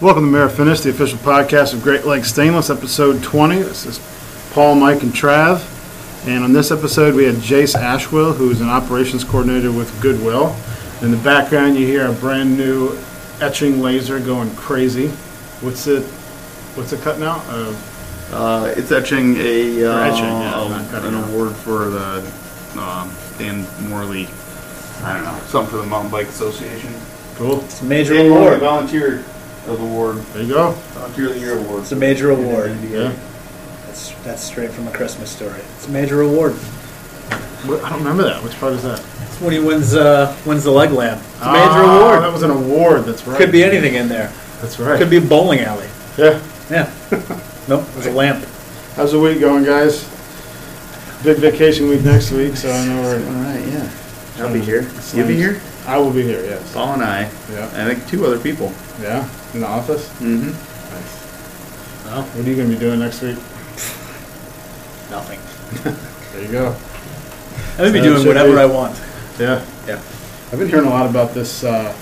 Welcome to Mirror Finish, the official podcast of Great Lakes Stainless, episode 20. This is Paul, Mike, and Trav. And on this episode, we had Jace Ashwell, who is an operations coordinator with Goodwill. In the background, you hear a brand new etching laser going crazy. What's it? What's it cutting out? Uh, Uh, it's etching a uh, etching, yeah, not an out. award for the um, Dan Morley. I don't know something for the Mountain Bike Association. cool. It's a major Dan Morley award. Volunteer of the Award, There you go. Volunteer of the Year Award. It's a major award. Yeah. That's that's straight from a Christmas story. It's a major award. What- I don't remember that. Which part is that? It's when he wins uh, wins the leg lamp. It's a major Ah, award. That was an award. That's right. Could be anything in there. That's right. Could be a bowling alley. Yeah. Yeah. nope. It was a lamp. How's the week going, guys? Big vacation week next week, so I know All we're. right, yeah. I'll be here. You'll be here. I will be here. Yes. Paul and I. Yeah. I think two other people. Yeah. In the office. Mm-hmm. Nice. Well, What are you going to be doing next week? nothing. There you go. I'm gonna be So it doing should whatever be- I want. Yeah. Yeah. I've been hearing a lot about this uh,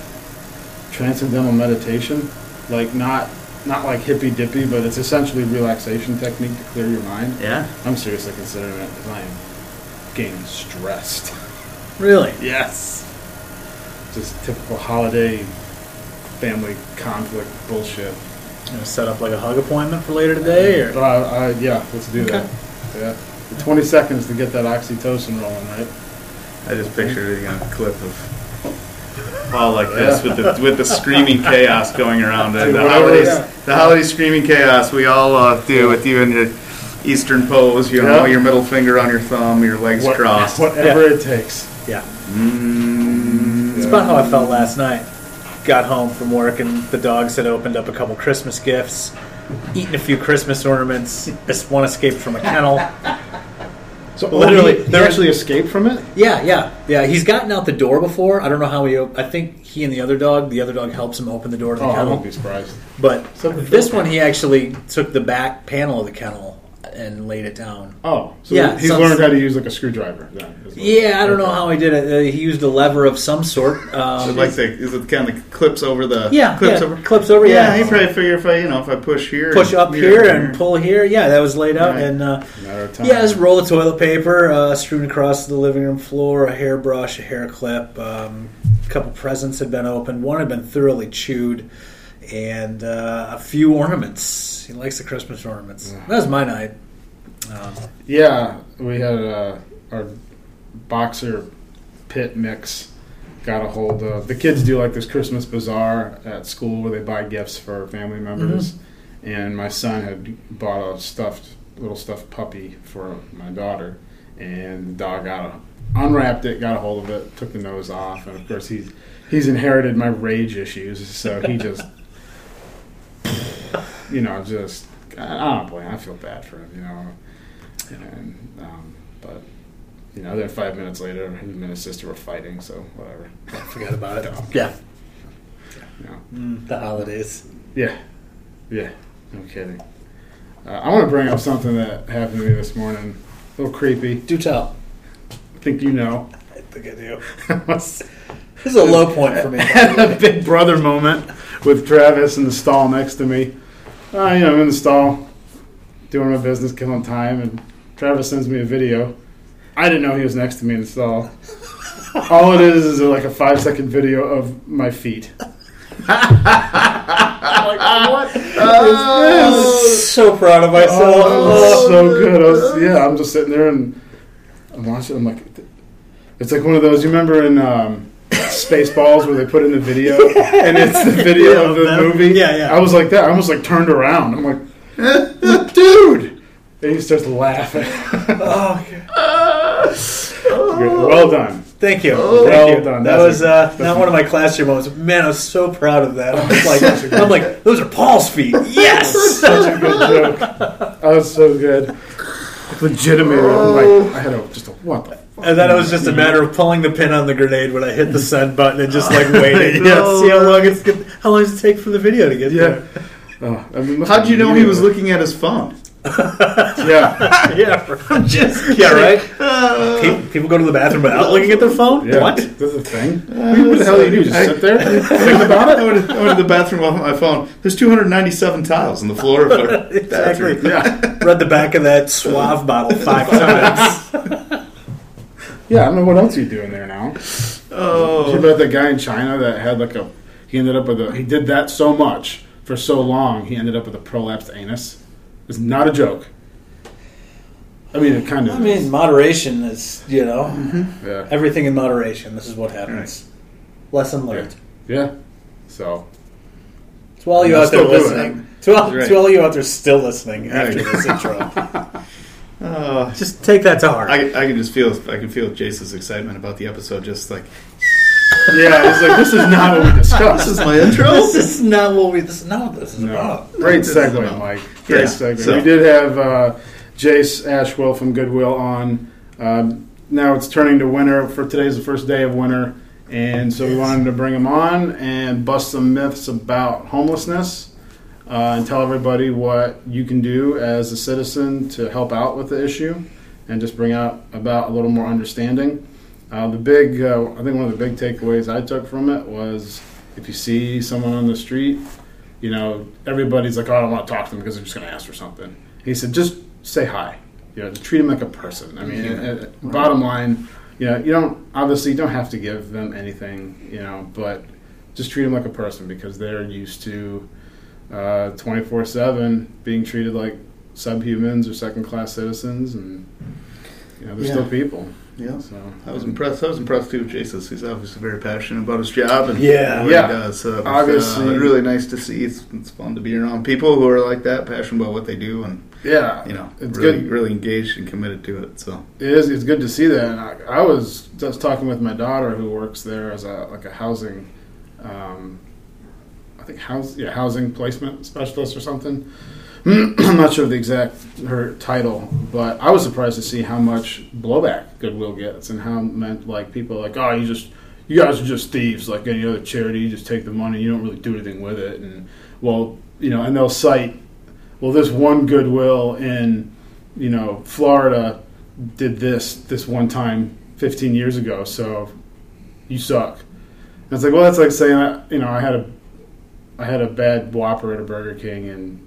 transcendental meditation, like not not like hippy dippy, but it's essentially a relaxation technique to clear your mind. Yeah. I'm seriously considering it because I am getting stressed. Really? Yes. Just typical holiday family conflict bullshit. You gonna set up like a hug appointment for later today, or But I, I, yeah, let's do Okay. that. Yeah. The 20 seconds to get that oxytocin rolling, right? I just pictured a clip of Paul like Yeah. this with the with the screaming chaos going around. Dude, the whatever holidays, it the holiday screaming chaos we all uh, do with you in your Eastern pose. You know, Yeah. your middle finger on your thumb, your legs What- crossed. Whatever it takes. yeah. Mm, It's about how I felt last night. Got home from work and the dogs had opened up a couple Christmas gifts, eaten a few Christmas ornaments. Just one escaped from a kennel. So oh, Literally, he, he there- actually escaped from it. Yeah, yeah, yeah. He's gotten out the door before. I don't know how he. op- I think he and the other dog. The other dog helps him open the door to the Oh, I kennel. won't be surprised. But Something this one, he actually took the back panel of the kennel and laid it down. Oh, so Yeah, he's some- learned how to use like a screwdriver. Then, Yeah, I don't know how he did it. Uh, he used a lever of some sort. so Um, like the is it kind of like clips over the yeah, clips yeah, over clips over. yeah. Yeah, He probably figure if I you know if I push here push and up here and pull here. Yeah, that was laid out, Right. and uh, time. yeah, just roll of toilet paper uh, strewn across the living room floor, a hairbrush, a hair clip. Um, a couple presents had been opened. One had been thoroughly chewed, and uh, a few ornaments. He likes the Christmas ornaments. That was my night. Um, Yeah, we had uh, our boxer pit mix. Got a hold of the kids do like this Christmas bazaar at school where they buy gifts for family members, and my son had bought a stuffed little stuffed puppy for my daughter, and the dog got a, unwrapped it, got a hold of it, took the nose off, and of course he's he's inherited my rage issues, so he just you know just I I don't blame. I feel bad for him, you know. And um, but you know, then five minutes later, him and his sister were fighting. So whatever. I forgot about it. Yeah, You know. mm, the holidays. Yeah, yeah. No kidding. Uh, I want to bring up something that happened to me this morning. A little creepy. Do tell. I think you know. I think I do. This is a low point for me. had a big brother moment with Travis in the stall next to me. Uh, you know, I'm in the stall doing my business, killing time, and Travis sends me a video. I didn't know he was next to me in the stall. All it is is like a five second video of my feet. I'm like, what is this? so proud of myself. Oh, so good. I was, yeah, I'm just sitting there and I'm watching. I'm like, it's like one of those. You remember in um, Spaceballs where they put in the video and it's the video Yeah, of the movie? Yeah, yeah. I was like that. I almost like turned around. I'm like, dude. And he starts laughing. Oh, okay. well done. Thank you. well Thank you. done. That That's was uh, not one of my classroom moments. Man, I was so proud of that. I'm like, I'm like, those are Paul's feet. Yes. Such a good joke. That was so good. Legitimately, I'm like, I had a, just a what the? And then it was just a matter of pulling the pin on the grenade when I hit the send button and just like waiting. Yes. See how long it's get, how long does it take for the video to get Yeah. there? Oh, I mean, How'd you know he was looking at his phone? Yeah, yeah, Just yeah, right. Uh, People, people go to the bathroom without looking at their phone. yeah. What? That's a thing. what the hell do you do? Just sit there, think about I went, to, I went to the bathroom off my phone. There's 297 tiles on the floor of our Exactly. bathroom. Yeah, Read the back of that Suave bottle five times. Yeah. I don't know what else you doing there now. Did you Oh, about that guy in China that had like a? He ended up with a. He did that so much for so long. He ended up with a prolapsed anus. It's not a joke. I mean, it kind of. I mean, moderation is you know mm-hmm. yeah, everything in moderation. This is what happens. Lesson learned. yeah. So To all you I'll out there still do it. listening, to all, Right. to all you out there still listening after Right. this intro, uh, just take that to heart. I, I can just feel I can feel Jason's excitement about the episode. Just like yeah, it's like this is not what we discussed. this is my intro. this is not what we. This is not what this is No. about. Great This is segue, about- Mike. Great Yeah, segue. so- We did have uh, Jace Ashwell from Goodwill on. Um, now it's turning to winter. For today's the first day of winter, and so we wanted to bring him on and bust some myths about homelessness uh, and tell everybody what you can do as a citizen to help out with the issue and just bring out about a little more understanding. Uh, the big, uh, I think one of the big takeaways I took from it was if you see someone on the street you know, everybody's like, oh, I don't want to talk to them because they're just going to ask for something. He said, just say hi. You know, treat them like a person. I mean, Yeah. uh, uh, bottom line, you know, you don't obviously you don't have to give them anything, you know, but just treat them like a person because they're used to twenty four seven being treated like subhumans or second class citizens, and you know, they're Yeah. still people. Yeah. So I was impressed. I was impressed too with Jason. He's obviously very passionate about his job and Yeah. what Yeah. he does. So Obviously. uh, really nice to see. It's, it's fun to be around people who are like that, passionate about what they do, and Yeah, you know, it's really, good. really engaged and committed to it. So It is. It's good to see that. And I, I was just talking with my daughter who works there as a like a housing, um, I think house yeah housing placement specialist or something. I'm not sure of the exact her title, but I was surprised to see how much blowback Goodwill gets and how meant like people are like oh you just you guys are just thieves like any other charity you just take the money you don't really do anything with it and well you know and they'll cite well this one Goodwill in you know Florida did this this one time 15 years ago, so you suck. And it's like, well, that's like saying, you know, I had a I had a bad Whopper at a Burger King in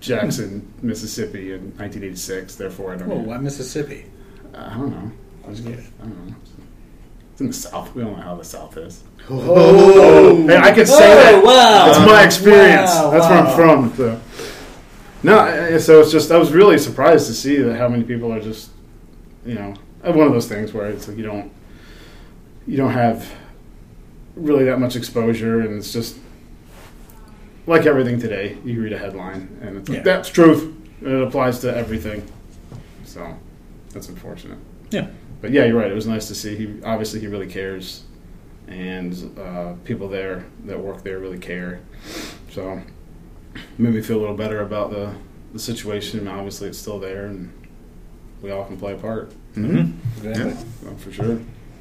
Jackson, Mississippi in 1986. Therefore, I don't. Oh, why Mississippi? I don't know. I, was gonna, I don't know. It's in the South. We don't know how the South is. oh, Hey, I can say Oh, that. wow. That's my experience. Wow, That's where. I'm from. So. No, so it's just I was really surprised to see that how many people are just, you know, uh, one of those things where it's like you don't, you don't have really that much exposure, and it's just like everything today. You read a headline, and it's like Yeah. that's truth. and It applies to everything. So that's unfortunate. Yeah. But yeah, you're right. It was nice to see. He obviously he really cares, and uh, people there that work there really care. So made me feel a little better about the the situation. Obviously, it's still there, and we all can play a part. Mhm. Exactly. So, for sure.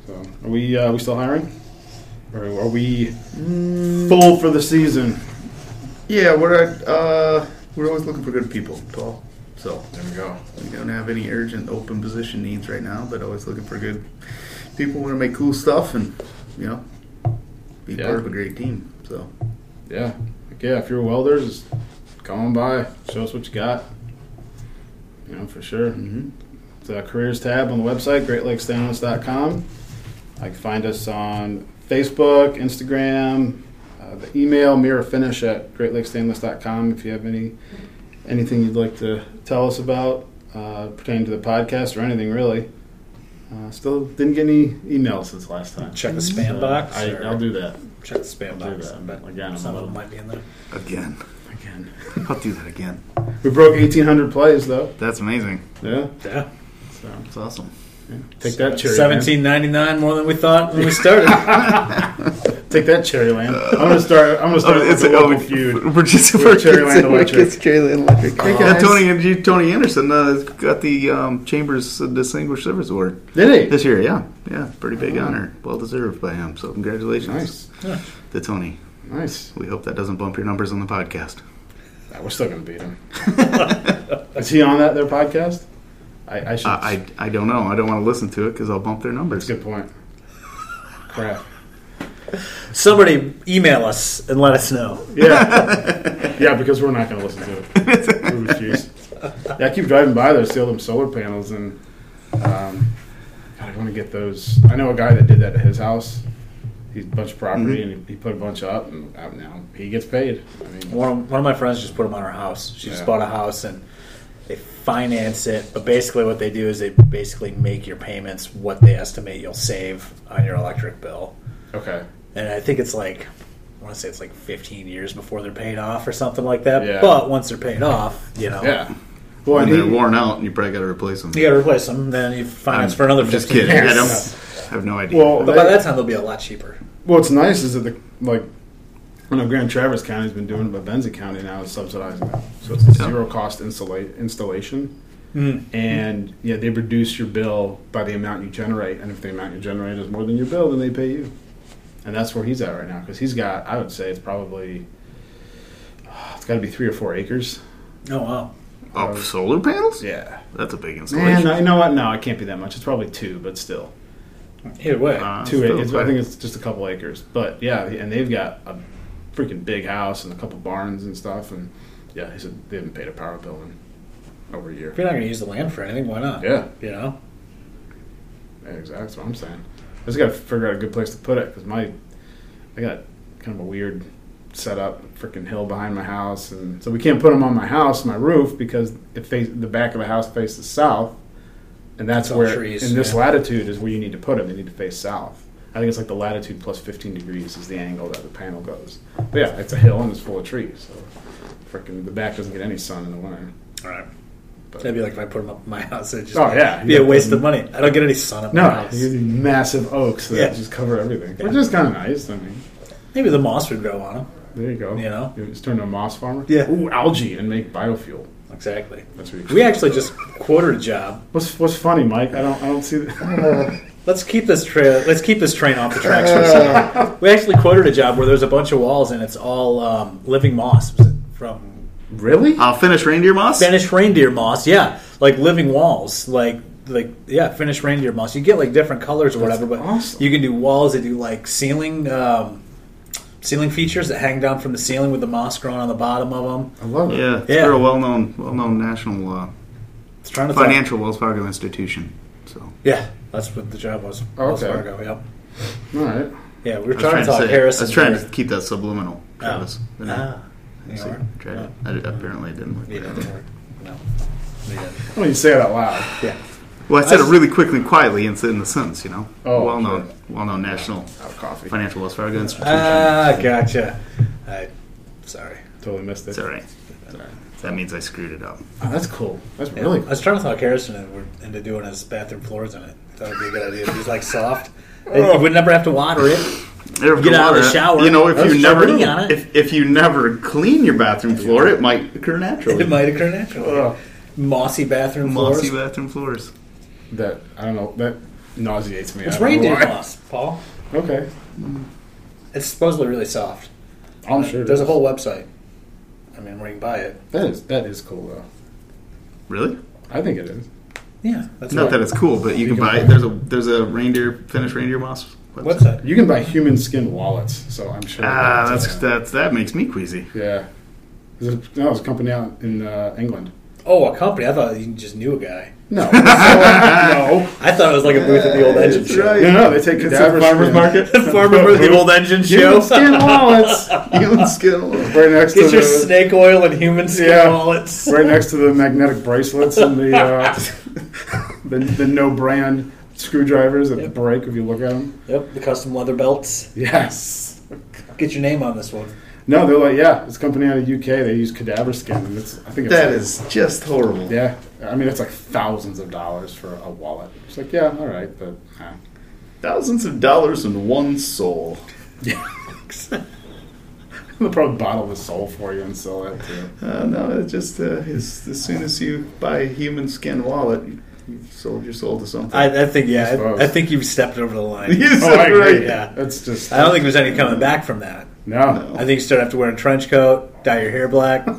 So are we uh, we still hiring, or are we full for the season? Yeah, we're uh, we're always looking for good people, Paul. So There we go. we don't have any urgent open position needs right now, but always looking for good people want to make cool stuff and you know be Yeah. part of a great team. So Yeah, like, yeah. If you're a welder, just come on by. Show us what you got. You know, for sure. mhm. the careers tab on the website, greatlakesstainless.com. I can find us on Facebook, Instagram, uh, the email mirrorfinish at greatlakesstainless.com if you have any anything you'd like to tell us about uh, pertaining to the podcast or anything really. Uh, still didn't get any emails since last time. Check the spam So box. I, or- I'll do that Check the spam I'll do box. that. Bet Again, I'm some a of them little- might be in there. again, again. I'll do that again. We broke 1,800 plays though. That's amazing. Yeah, Yeah. so That's awesome. Yeah. take that cherry. Seventeen ninety nine more than we thought when we started. Take that cherry land. I'm gonna start. I'm gonna start Oh, with a local feud. We're just With we're Cherryland just- we're Electric. just Cherryland Electric. Hey, Yeah, guys. Tony Tony Anderson uh, got the um, Chambers Distinguished Service Award Did he? this year. Yeah, yeah, pretty big Oh. honor, well deserved by him. So congratulations Nice, to Tony. nice. We hope that doesn't bump your numbers on the podcast. Ah, we're still gonna beat him. Is he on that their podcast? I, I should. I, I I don't know. I don't want to listen to it because I'll bump their That's numbers. a good point. Crap. Somebody email us and let us know. Yeah, yeah, because we're not going to listen to it. Ooh, jeez. Yeah, I keep driving by there, see all them solar panels, and um, God, I want to get those. I know a guy that did that at his house. He's a bunch of property, Mm-hmm. and he, he put a bunch up, and uh, now he gets paid. I mean, One of, one of my friends just put them on her house. She just bought a house and they finance it. But basically, what they do is they basically make your payments what they estimate you'll save on your electric bill. okay, And I think it's like, I want to say it's like 15 years before they're paid off or something like that. Yeah. But once they're paid off, you know, yeah. Well, When and they're worn out, and you probably got to replace them. you got to replace them. Then you finance I'm for another 15 just kidding. years. I don't I have no idea. Well, But by that time, they'll be a lot cheaper. Well, what's nice is that the like, I know Grand Traverse County's been doing it, but Benzie County now is subsidizing it, so it's a Yeah. zero cost installa- installation, Mm. and yeah, they reduce your bill by the amount you generate, and if the amount you generate is more than your bill, then they pay you, and that's where he's at right now because he's got, I would say, it's probably, it's got to be three or four acres. Oh, wow. oh, solar panels? Yeah, That's a big man, installation. you know what? No, it can't be that much. It's probably two, but still. Either way. Uh, two still acres. I quite- think it's just a couple acres, but yeah, and they've got a freaking big house and a couple barns and stuff. And yeah, he said they haven't paid a power bill in over a year. if you're not going to use the land for anything, why not? Yeah, You know? yeah exactly. That's what I'm saying. I just got to figure out a good place to put it because my I got kind of a weird setup, freaking hill behind my house, and so we can't put them on my house, my roof, because it face the back of the house faces south, and that's where trees, in this yeah. latitude is where you need to put them. They need to face south. I think it's like the latitude plus 15 degrees is the angle that the panel goes. But yeah, it's a hill and it's full of trees, so freaking the back doesn't get any sun in the winter. All right. But That'd be like if I put them up in my house. It'd just Oh, be, yeah. be a waste of money. I don't get any sun up in my house. you get these massive oaks that Yeah. just cover everything, Yeah. which is kind of nice. I mean, Maybe the moss would grow on them. there you go. You know? you just turn to a moss farmer. Yeah. Ooh, algae and make biofuel. Exactly. That's what you We actually just quartered a job. What's what's funny, Mike? I don't I don't see. The, Let's keep this tra- let's keep this train off the tracks for a second. We actually quoted a job where there's a bunch of walls and it's all um, living moss from really? I'll finish reindeer moss. Finnish reindeer moss. Yeah, like living walls. Like like yeah, Finnish reindeer moss. You get like different colors or That's whatever, but awesome. you can do walls. They do like ceiling um, ceiling features that hang down from the ceiling with the moss growing on the bottom of them. I love it. Yeah, it's Yeah. for a well-known, well-known national uh, It's trying to think. financial Wells Fargo institution. So Yeah, that's what the job was. Oh, Wells okay. Fargo. Yep. All right. Yeah, we were I was trying, to talk say, Harrison. I was trying there. to keep that subliminal, Travis. But no. Ah, you See, are? tried it. I did- apparently it didn't work. You didn't work. No. You didn't. Well, you say it out loud. Yeah. Well, I said it really quickly and quietly in, in the sentence, you know. Oh, well-known, sure. well-known national Out of coffee. financial Wells Fargo institution. Ah, gotcha. I, sorry. Totally missed it. it's all right. It's all right. That means I screwed it up. Oh, that's cool. That's Yeah, really I was trying to talk Harrison into, into doing his bathroom floors in it. I thought it'd be a good idea. He's like soft. Oh. You would never have to water it. Never Get out of the shower. You know, if Let's you never putting on it. if, if you never clean your bathroom floor, it might occur naturally. It might occur naturally. Ugh. Mossy bathroom Mossy floors. bathroom floors. that. I don't know. That nauseates me. It's I don't know reindeer why. moss, Paul. Okay. It's supposedly really soft. I'm sure. it There's a is. whole website. I mean, where you can buy it. That is that is cool though. Really? I think it is. Yeah, that's Not right. that it's cool, but you, You can, can buy. buy- There's a there's a reindeer Finnish reindeer moss website. website. You can buy human skin wallets, so I'm sure. Ah, that's that's that's that makes me queasy. yeah. There's a, no, there's a company out in uh, England. Oh, a company. I thought you just knew a guy. No, no. I thought it was like a booth at the old engine That's show. right. No, no, they take It's cadaver a farmer's skin. market. Farmer for the old engine show. Human skin wallets Human skin. Wallets. Right next Get to your the snake oil and human skin Yeah. wallets. right next to the magnetic bracelets and the uh, the, the no brand screwdrivers that Yep. break if you look at them. Yep, the custom leather belts. Yes. Get your name on this one. No, they're like yeah, it's a company out of the UK. They use cadaver skin, and it's I think it's That like- is just horrible. yeah. I mean, it's like thousands of dollars for a wallet. It's like yeah, all right, but uh, Thousands of dollars in one soul. they'll probably bottle the soul for you and sell it too. Uh, no, it just uh, as, as soon as you buy a human skin wallet, you, you've sold your soul to something. I, I think, yeah, suppose. I, I think you've stepped over the line. Yes, Oh, I agree. right. Yeah. That's just I don't think there's any coming back from that. no. No. I think you still have to wear a trench coat, dye your hair black.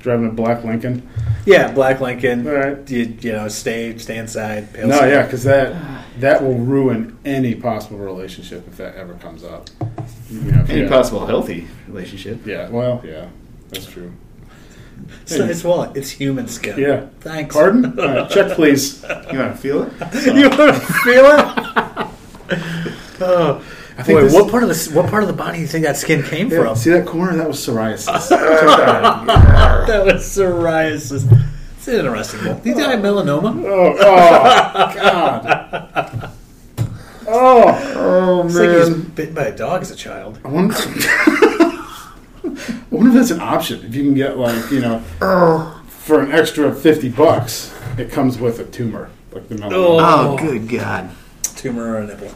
driving a black Lincoln. Yeah, Black Lincoln. All right. You, you know, stay stay inside. pale No, skin. yeah, because that that will ruin any possible relationship if that ever comes up. You know, Any you- possible healthy relationship. Yeah. Well, yeah, that's true. It's, it's well, it's human skin. Yeah. Thanks. Pardon? All right, check, please. You want to feel it? you want to feel it? oh, I think boy, this- what part of the what part of the body do you think that skin came Yeah, from? see that corner? That was psoriasis. That that was psoriasis. It's interesting. Do you think I have melanoma? Oh, oh God. Oh, Oh It's like he was bitten by a dog as a child. I wonder, I wonder if that's an option. If you can get like you know, for an extra fifty bucks, it comes with a tumor, like the melanoma. Oh, oh good God. Tumor or a nipple.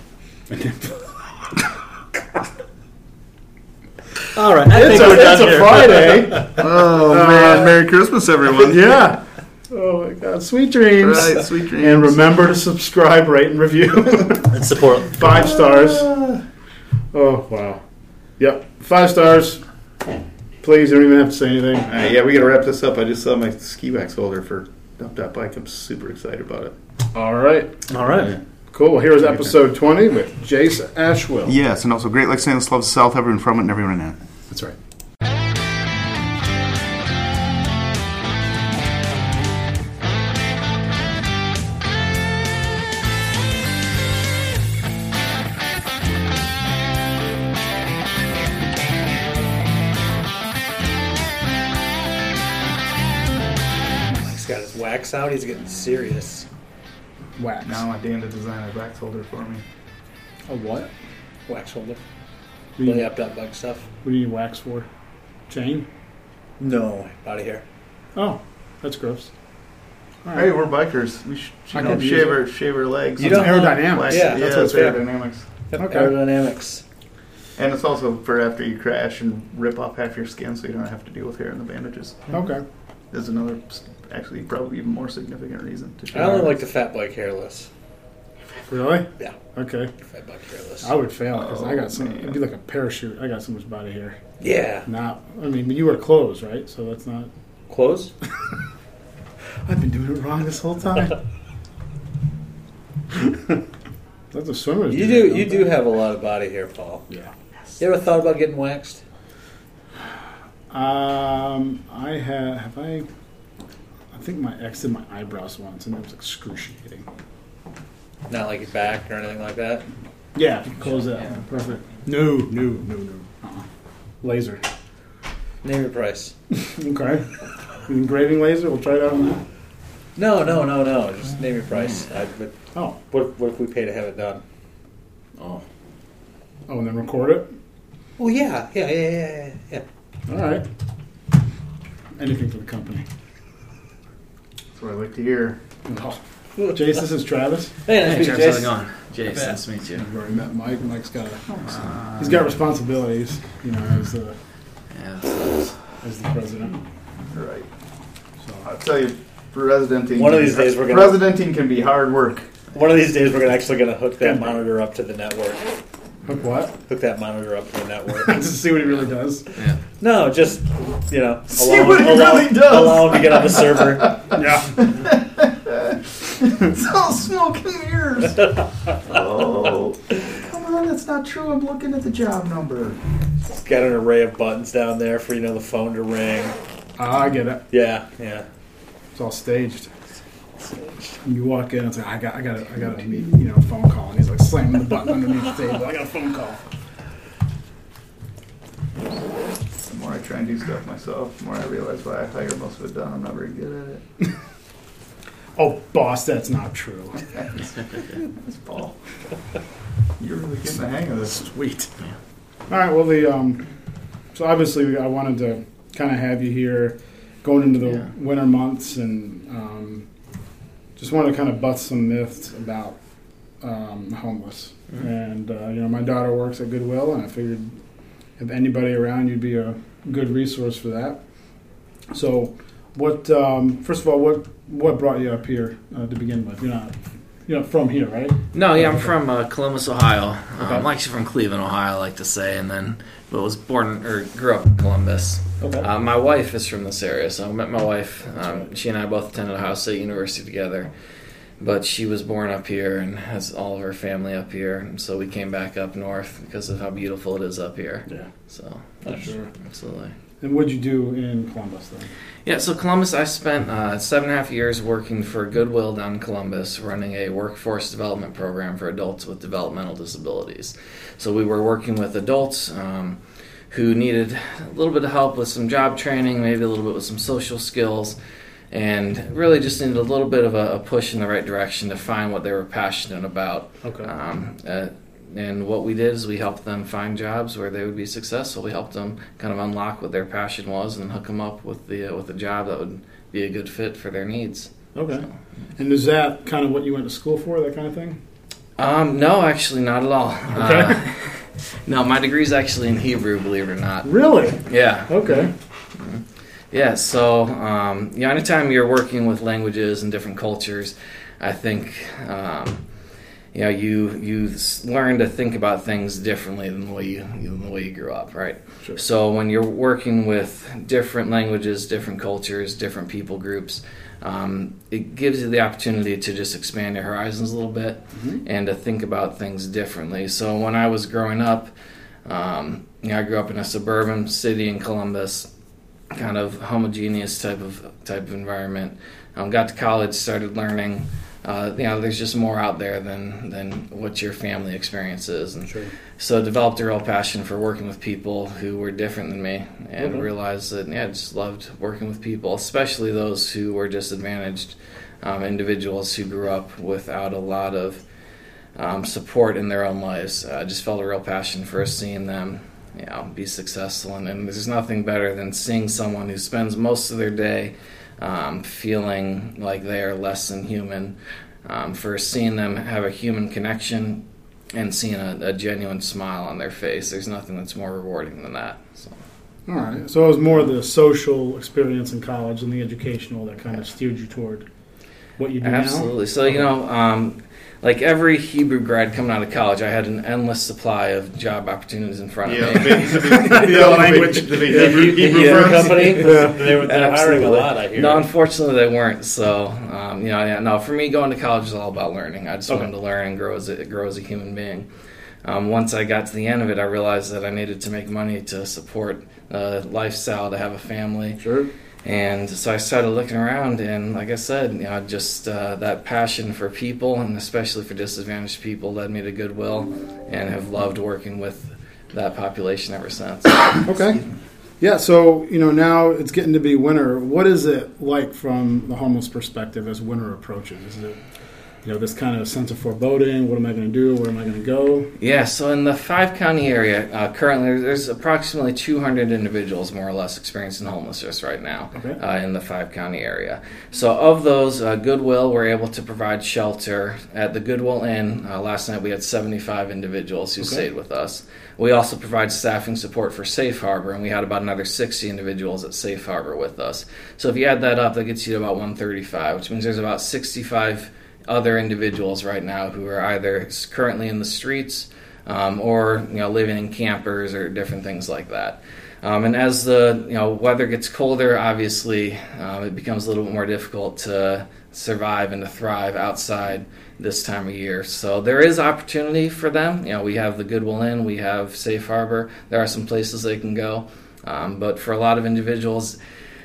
All right, I It's think a, we're done it's a here. Friday. Oh, uh, man. Merry Christmas, everyone. yeah. Oh my God! Sweet dreams. Right, sweet dreams. And remember to subscribe, rate, and review. And support. Five stars. Oh wow. Yep. Five stars. Please, don't even have to say anything. All right, yeah, we got to wrap this up. I just saw my ski wax holder for Dump That Bike. I'm super excited about it. All right. All right. Cool. Well, here's episode 20 with Jace Ashwell. Yes, and also Great Lakes Stainless loves the South, everyone from it, and everyone in it. That's right. Got his wax out. He's getting serious. Wax. Now I want Dan to design a wax holder for me. A what? Wax holder. What do you, Really up that bug stuff. what do you need wax for? Chain? No, out of here. Oh, that's gross. All Hey, we're bikers. We should I you know, could use shave it. our shave our legs. You That's don't- aerodynamics. Yeah, yeah, that's that's what's fair. aerodynamics. Yep, Okay. Aerodynamics. And it's also for after you crash and rip off half your skin, so you don't have to deal with hair in the bandages. Okay. Is another, actually, probably even more significant reason to shave. I only like the fat bike hairless. Really? Yeah. Okay. Fat bike hairless. I would fail because I got some. Oh, man. It'd be like a parachute. I got so much body hair. Yeah. Not. I mean, you wear clothes, right? So that's not. Clothes? I've been doing it wrong this whole time. that's a swimmers You do. do. You do have a lot of body hair, Paul. Yeah. You ever thought about getting waxed? Um, I have. Have I? I think my ex did my eyebrows once, and it was excruciating. Not like your back or anything like that. Yeah, if you close that. Perfect. No, no, no, no. Uh-uh. Laser. Name your price. Okay. Engraving laser. We'll try it out on that. No, no, no, no. Just name your price. I, but Oh. what, if- what if we pay to have it done? Oh. Oh, and then record it. Oh yeah, yeah, yeah, yeah, yeah. All right. Anything for the company. That's what I like to hear. Oh. yeah. Jace, this is Travis. Hey, nice Hey, to Travis, meet you, how's it Jason. going? Jace, nice to meet you. I've already met Mike. Mike's got a, Uh, he's got responsibilities, you know, as the Yeah. as the president. Right. So I'll tell you, presidenting. One of these days we're gonna- Presidenting can be hard work. One of these days, we're gonna actually gonna hook that monitor up to the network. hook what? Hook that monitor up to the network. Just to see what he really does. Yeah. no, just you know, See allow, what he allow, really does. allow him to get on the server. Yeah. it's all smoke and mirrors. oh, come on, that's not true. I'm looking at the job number. It's got an array of buttons down there for you know the phone to ring. Ah, I get it. Yeah, yeah. It's all staged. And you walk in, it's like I got, I got, a, I got a you know, phone call, and he's like slamming the button underneath the table. I got a phone call. The more I try and do stuff myself, the more I realize why I hire most of it done. I'm not very good at it. Oh, boss, that's not true. It's Paul. You're really getting the hang of this. Sweet. All right. Well, the um, so obviously I wanted to kind of have you here going into the Yeah. winter months, and um, just wanted to kind of bust some myths about um, homeless. And uh, you know, my daughter works at Goodwill, and I figured if anybody around, you'd be a good resource for that. So, what? Um, first of all, what what brought you up here uh, to begin with? You're not you know from here, right? No, yeah, I'm from uh, Columbus, Ohio. Um, Okay. I'm actually from Cleveland, Ohio, I like to say, and then but was born or grew up in Columbus. Okay. Uh, my wife is from this area, so I met my wife. Um, she and I both attended Ohio State University together, but she was born up here and has all of her family up here, and so we came back up north because of how beautiful it is up here. yeah, So, for sure. absolutely. And what'd you do in Columbus then? Yeah, so Columbus, I spent uh, seven and a half years working for Goodwill down in Columbus, running a workforce development program for adults with developmental disabilities. So we were working with adults um, who needed a little bit of help with some job training, maybe a little bit with some social skills, and really just needed a little bit of a, a push in the right direction to find what they were passionate about. Okay. Um, uh, and what we did is we helped them find jobs where they would be successful. We helped them kind of unlock what their passion was and hook them up with the uh, with a job that would be a good fit for their needs. Okay. And is that kind of what you went to school for? That kind of thing? Um, no, actually, not at all. Okay. Uh, no, my degree is actually in Hebrew, believe it or not. Really? Yeah, Okay. Yeah. So, um, you know, anytime you're working with languages and different cultures, I think, um, you know, you you learn to think about things differently than the way you than the way you grew up, right? Sure. So when you're working with different languages, different cultures, different people groups, um, it gives you the opportunity to just expand your horizons a little bit Mhm. and to think about things differently. So when I was growing up, um, you know, I grew up in a suburban city in Columbus, kind of homogeneous type of type of environment. Um, got to college, started learning. Uh, you know, there's just more out there than than what your family experience is, and Sure. so developed a real passion for working with people who were different than me and Okay. realized that yeah, I just loved working with people, especially those who were disadvantaged um, individuals who grew up without a lot of um, support in their own lives. I just felt a real passion for seeing them you know, be successful. And, and there's nothing better than seeing someone who spends most of their day um, feeling like they are less than human, um, for seeing them have a human connection and seeing a, a genuine smile on their face. There's nothing that's more rewarding than that. So. All right. So it was more the social experience in college and the educational that kind of steered you toward what you do now. Absolutely. So you know, um, like every Hebrew grad coming out of college, I had an endless supply of job opportunities in front of the me. big, the the language, the big Hebrew, Hebrew Yeah, firms. company. They were hiring a lot, I hear. No, unfortunately, they weren't. So, um, you know, yeah, no. For me, going to college is all about learning. I just Okay. wanted to learn and grow as a, grow as a human being. Um, once I got to the end of it, I realized that I needed to make money to support a lifestyle, to have a family, Sure. And so I started looking around, and like I said, you know, just uh, that passion for people, and especially for disadvantaged people, led me to Goodwill, and have loved working with that population ever since. Okay. Yeah, so you know now it's getting to be winter. What is it like from the homeless perspective as winter approaches? Is it you know this kind of sense of foreboding? What am I going to do? Where am I going to go? Yeah, so in the five county area, uh, currently there's approximately 200 individuals more or less experiencing homelessness right now Okay. uh, in the five county area. So of those, uh, Goodwill were able to provide shelter at the Goodwill Inn. Uh, last night we had 75 individuals who Okay. stayed with us. We also provide staffing support for Safe Harbor, and we had about another 60 individuals at Safe Harbor with us. So if you add that up, that gets you to about 135, which means there's about 65 other individuals right now who are either currently in the streets um, or you know living in campers or different things like that. Um, and as the you know weather gets colder, obviously um, it becomes a little bit more difficult to survive and to thrive outside this time of year. So there is opportunity for them. You know, we have the Goodwill Inn, we have Safe Harbor. There are some places they can go, um, but for a lot of individuals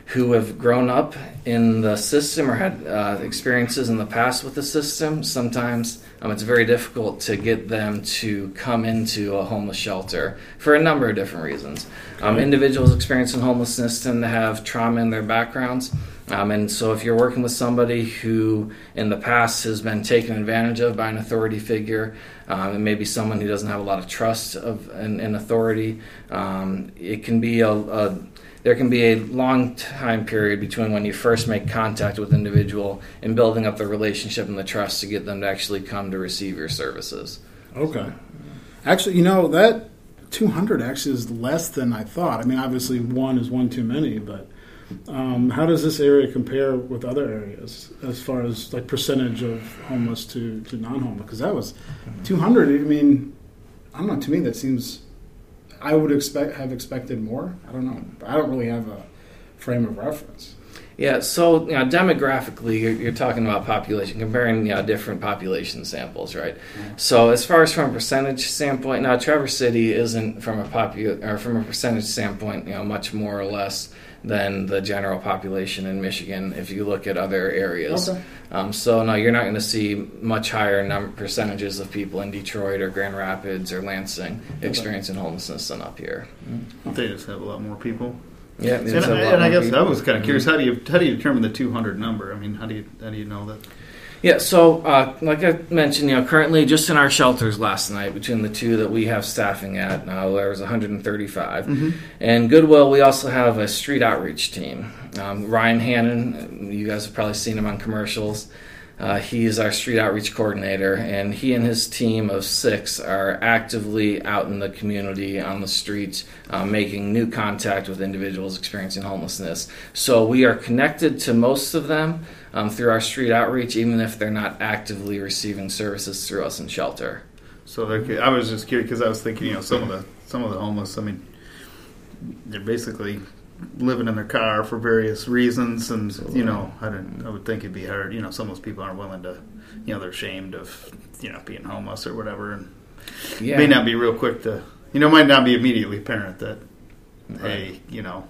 who have grown up in the system or had uh, experiences in the past with the system, sometimes um, it's very difficult to get them to come into a homeless shelter for a number of different reasons. Um, individuals experiencing homelessness tend to have trauma in their backgrounds. Um, and so, if you're working with somebody who in the past has been taken advantage of by an authority figure, um, and maybe someone who doesn't have a lot of trust of in, in authority, um, it can be a, a there can be a long time period between when you first make contact with an individual and building up the relationship and the trust to get them to actually come to receive your services. Okay. Actually, you know that 200 actually is less than I thought. I mean, obviously one is one too many, but Um, how does this area compare with other areas as far as like percentage of homeless to, to non-homeless? Because that was 200. I mean, I don't know. To me, that seems. I would expect have expected more. I don't know. I don't really have a frame of reference. Yeah, so you know, demographically, you're, you're talking about population, comparing you know, different population samples, right? Mm-hmm. So as far as from a percentage standpoint, now Traverse City isn't from a popu- or from a percentage standpoint, you know, much more or less than the general population in Michigan. If you look at other areas, Okay. um, so no, you're not going to see much higher num- percentages of people in Detroit or Grand Rapids or Lansing experiencing homelessness than up here. They just have a lot more people. Yeah, And, there's a lot and I guess people. I was kind of curious. How do you how do you determine the 200 number? I mean, how do you how do you know that? Yeah, so uh, like I mentioned, you know, currently just in our shelters last night, between the two that we have staffing at, uh, there was 135. And Goodwill, we also have a street outreach team. Um, Ryan Hannon, you guys have probably seen him on commercials. Uh, he's our street outreach coordinator, and he and his team of six are actively out in the community on the streets, uh, making new contact with individuals experiencing homelessness. So we are connected to most of them um, through our street outreach, even if they're not actively receiving services through us in shelter. So they're- I was just curious because I was thinking, you know, some of the some of the homeless. I mean, they're basically living in their car for various reasons, and you know, I didn't. I would think it'd be hard. You know, some of those people aren't willing to. You know, they're ashamed of you know being homeless or whatever, and Yeah, may not be real quick to. You know, might not be immediately apparent that Right. hey, you know.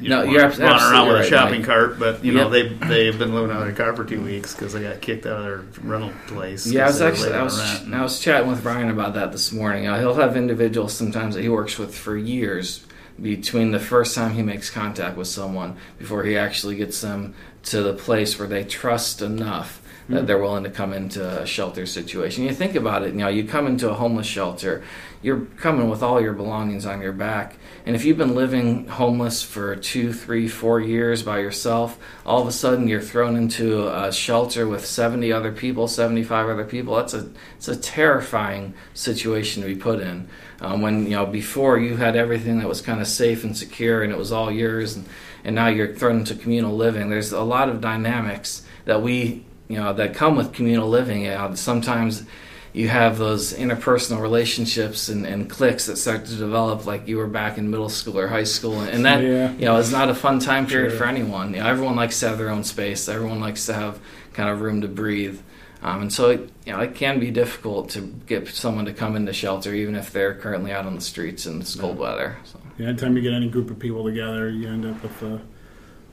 You No, know, you're running around with a shopping Mike. cart, but you know Yep. they they've been living out of their car for two weeks because they got kicked out of their rental place. Yeah, I was actually I was. I was chatting with Brian about that this morning. Uh, he'll have individuals sometimes that he works with for years between the first time he makes contact with someone before he actually gets them to the place where they trust enough that they're willing to come into a shelter situation. You think about it, you know, you come into a homeless shelter, you're coming with all your belongings on your back. And if you've been living homeless for two, three, four years by yourself, all of a sudden you're thrown into a shelter with 70 other people, 75 other people. That's a it's a terrifying situation to be put in. Um, when you know before you had everything that was kind of safe and secure and it was all yours, and, and now you're thrown into communal living. There's a lot of dynamics that we you know that come with communal living. You know, sometimes you have those interpersonal relationships and, and cliques that start to develop like you were back in middle school or high school and that Yeah. you know is not a fun time period Sure. for anyone you know everyone likes to have their own space everyone likes to have kind of room to breathe um, and so it, you know it can be difficult to get someone to come into shelter even if they're currently out on the streets in this cold weather so. Yeah, anytime you get any group of people together, you end up with, uh,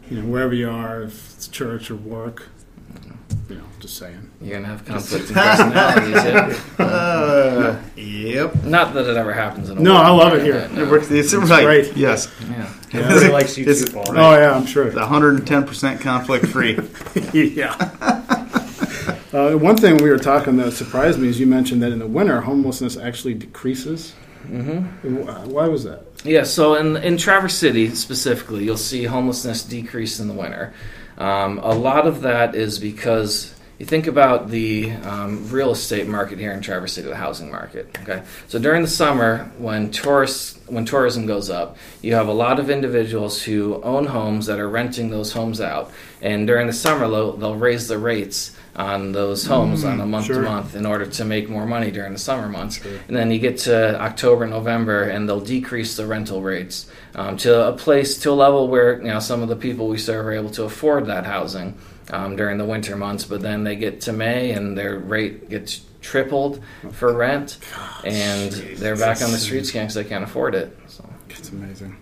you know, wherever you are, if it's church or work. You know, just saying. you're gonna have conflicting personalities yeah. Uh, yep. not that it ever happens in a No, work I love it here. environment, It no. works. It's, It's right. great. Yes. yeah Yeah. Everybody likes you It's- too, Paul. Oh yeah, I'm sure. 110% conflict free. yeah. Uh, one thing we were talking that surprised me is you mentioned that in the winter homelessness actually decreases. hmm Why was that? Yeah, so in in Traverse City specifically, you'll see homelessness decrease in the winter. Um, a lot of that is because you think about the um, real estate market here in Traverse City, the housing market. Okay, so during the summer, when tourists when tourism goes up, you have a lot of individuals who own homes that are renting those homes out, and during the summer, they'll, they'll raise the rates on those homes on a month sure. to month in order to make more money during the summer months. Sure. And then you get to October, November, and they'll decrease the rental rates um, to a place, to a level where you know some of the people we serve are able to afford that housing um, during the winter months. But then they get to May and their rate gets tripled for rent, and they're back on the streets again because they can't afford it. So. It's amazing.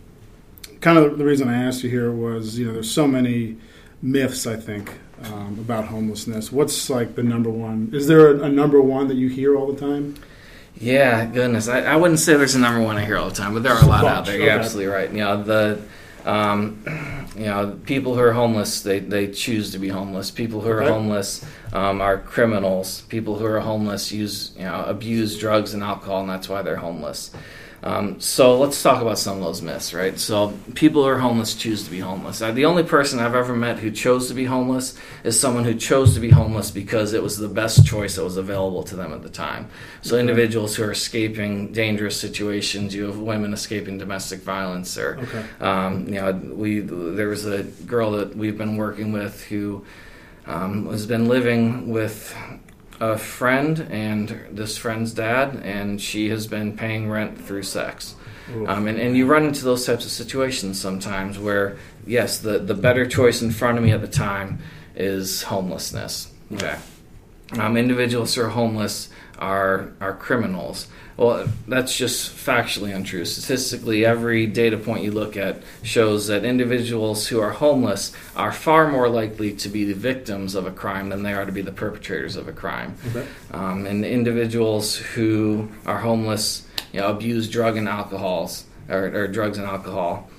Kind of the reason I asked you here was, you know, there's so many myths. I think um, about homelessness. What's like the number one? Is there a, a number one that you hear all the time? Yeah, goodness. I, I wouldn't say there's a number one I hear all the time, but there are a lot out there. You're Okay. absolutely right. You know, the um, you know, people who are homeless, they, they choose to be homeless. People who are Okay. homeless um, are criminals. People who are homeless use, you know, abuse drugs and alcohol, and that's why they're homeless. Um, so let's talk about some of those myths, right? So people who are homeless choose to be homeless. Uh, the only person I've ever met who chose to be homeless is someone who chose to be homeless because it was the best choice that was available to them at the time. So individuals who are escaping dangerous situations, you have women escaping domestic violence, or Okay. um, you know, we there was a girl that we've been working with who um, has been living with a friend and this friend's dad, and she has been paying rent through sex. Um, and, and you run into those types of situations sometimes where, yes, the, the better choice in front of me at the time is homelessness. Okay. Um, individuals who are homeless are, are criminals. Well, that's just factually untrue. Statistically, every data point you look at shows that individuals who are homeless are far more likely to be the victims of a crime than they are to be the perpetrators of a crime. Okay. Um, and individuals who are homeless, you know, abuse drug and alcohols or, or drugs and alcohol.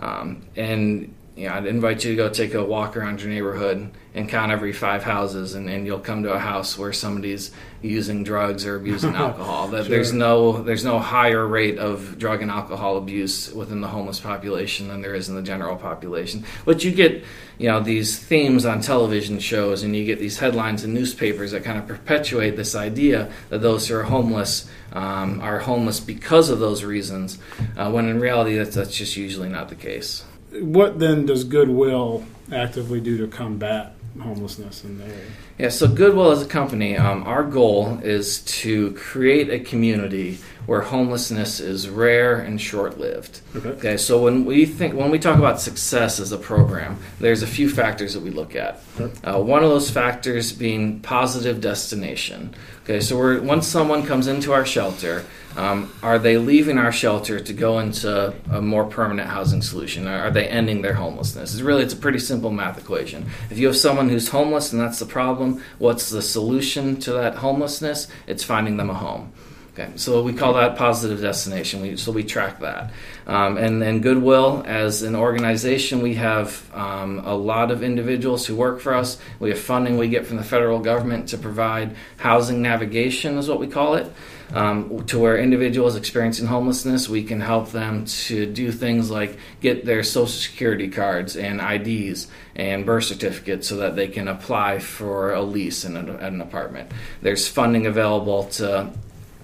Um, and you know, I'd invite you to go take a walk around your neighborhood and count every five houses, and, and you'll come to a house where somebody's using drugs or abusing alcohol. That there's no there's no higher rate of drug and alcohol abuse within the homeless population than there is in the general population. But you get you know these themes on television shows, and you get these headlines in newspapers that kind of perpetuate this idea that those who are homeless um, are homeless because of those reasons, uh, when in reality that's, that's just usually not the case. What then does Goodwill actively do to combat homelessness in the area? Yeah, so Goodwill as a company, um, our goal is to create a community where homelessness is rare and short-lived. Okay. Okay, so when we think when we talk about success as a program, there's a few factors that we look at. Okay. Uh, one of those factors being positive destination. Okay, so we're, once someone comes into our shelter, um, are they leaving our shelter to go into a more permanent housing solution? Are, are they ending their homelessness? It's really it's a pretty simple math equation. If you have someone who's homeless and that's the problem, what's the solution to that homelessness? It's finding them a home. Okay, so we call that positive destination. We, so we track that. Um, and then Goodwill, as an organization, we have um, a lot of individuals who work for us. We have funding we get from the federal government to provide housing navigation, is what we call it, um, to where individuals experiencing homelessness, we can help them to do things like get their social security cards and IDs and birth certificates so that they can apply for a lease in an, an apartment. There's funding available to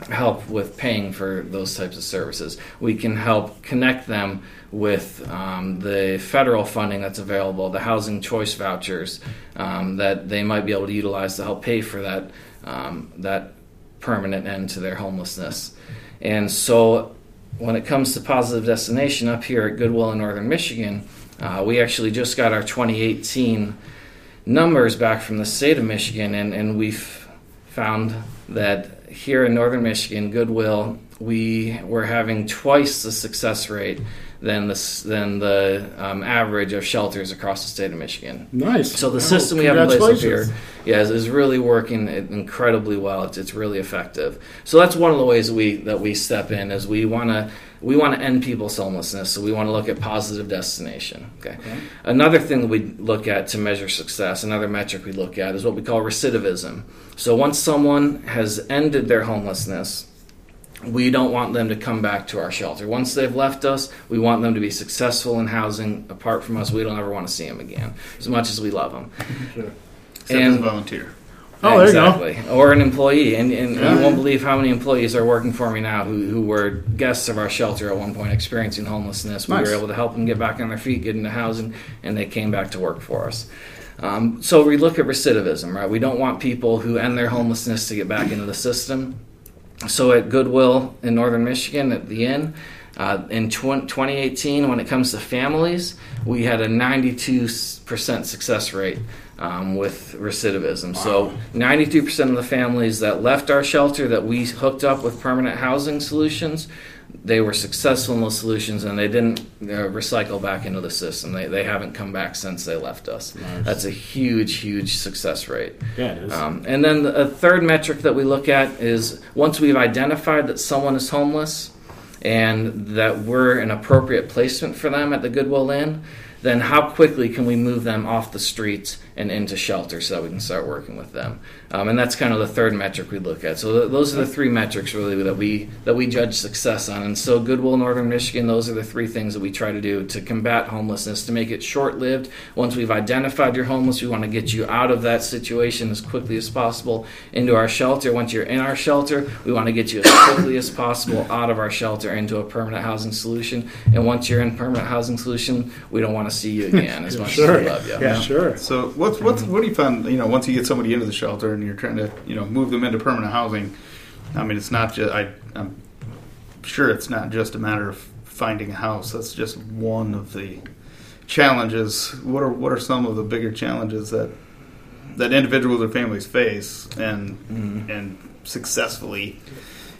help with paying for those types of services. We can help connect them with um, the federal funding that's available, the housing choice vouchers um, that they might be able to utilize to help pay for that um, that permanent end to their homelessness. And so, when it comes to positive destination up here at Goodwill in Northern Michigan, uh, we actually just got our 2018 numbers back from the state of Michigan, and, and we've found that here in northern Michigan, Goodwill, we were having twice the success rate than the than the um, average of shelters across the state of Michigan. Nice. So the system we have in place up here, yeah, is, is really working incredibly well. It's, it's really effective. So that's one of the ways we that we step in is we want to we want to end people's homelessness. So we want to look at positive destination. Okay. Another thing that we look at to measure success, another metric we look at is what we call recidivism. So once someone has ended their homelessness, we don't want them to come back to our shelter. Once they've left us, we want them to be successful in housing. Apart from us, we don't ever want to see them again, as much as we love them. Sure. Except as a And- volunteer. Oh, there you go. Or an employee. And, and Yeah. you won't believe how many employees are working for me now who, who were guests of our shelter at one point experiencing homelessness. We Nice. were able to help them get back on their feet, get into housing, and they came back to work for us. Um, so we look at recidivism, right? We don't want people who end their homelessness to get back into the system. So at Goodwill in Northern Michigan, at the inn, uh, in tw- 2018, when it comes to families, we had a 92% success rate um, with recidivism. So 92% of the families that left our shelter that we hooked up with permanent housing solutions, they were successful in those solutions and they didn't uh, recycle back into the system. They, they haven't come back since they left us. Nice. That's a huge, huge success rate. Yeah, it is. Um, and then the, a third metric that we look at is once we've identified that someone is homeless and that we're an appropriate placement for them at the Goodwill Inn, then how quickly can we move them off the streets and into shelter so that we can start working with them? Um, and that's kind of the third metric we look at. So th- those are the three metrics really that we that we judge success on. And so Goodwill Northern Michigan, those are the three things that we try to do to combat homelessness, to make it short-lived. Once we've identified you're homeless, we want to get you out of that situation as quickly as possible into our shelter. Once you're in our shelter, we want to get you as quickly as possible out of our shelter into a permanent housing solution. And once you're in permanent housing solution, we don't want to see you again as much Sure. as we love you. Yeah. Sure. So what's what's what do you find? You know, once you get somebody into the shelter and you're trying to you know move them into permanent housing, I mean, it's not just I. I'm sure it's not just a matter of finding a house. That's just one of the challenges. What are what are some of the bigger challenges that that individuals or families face and mm-hmm. and successfully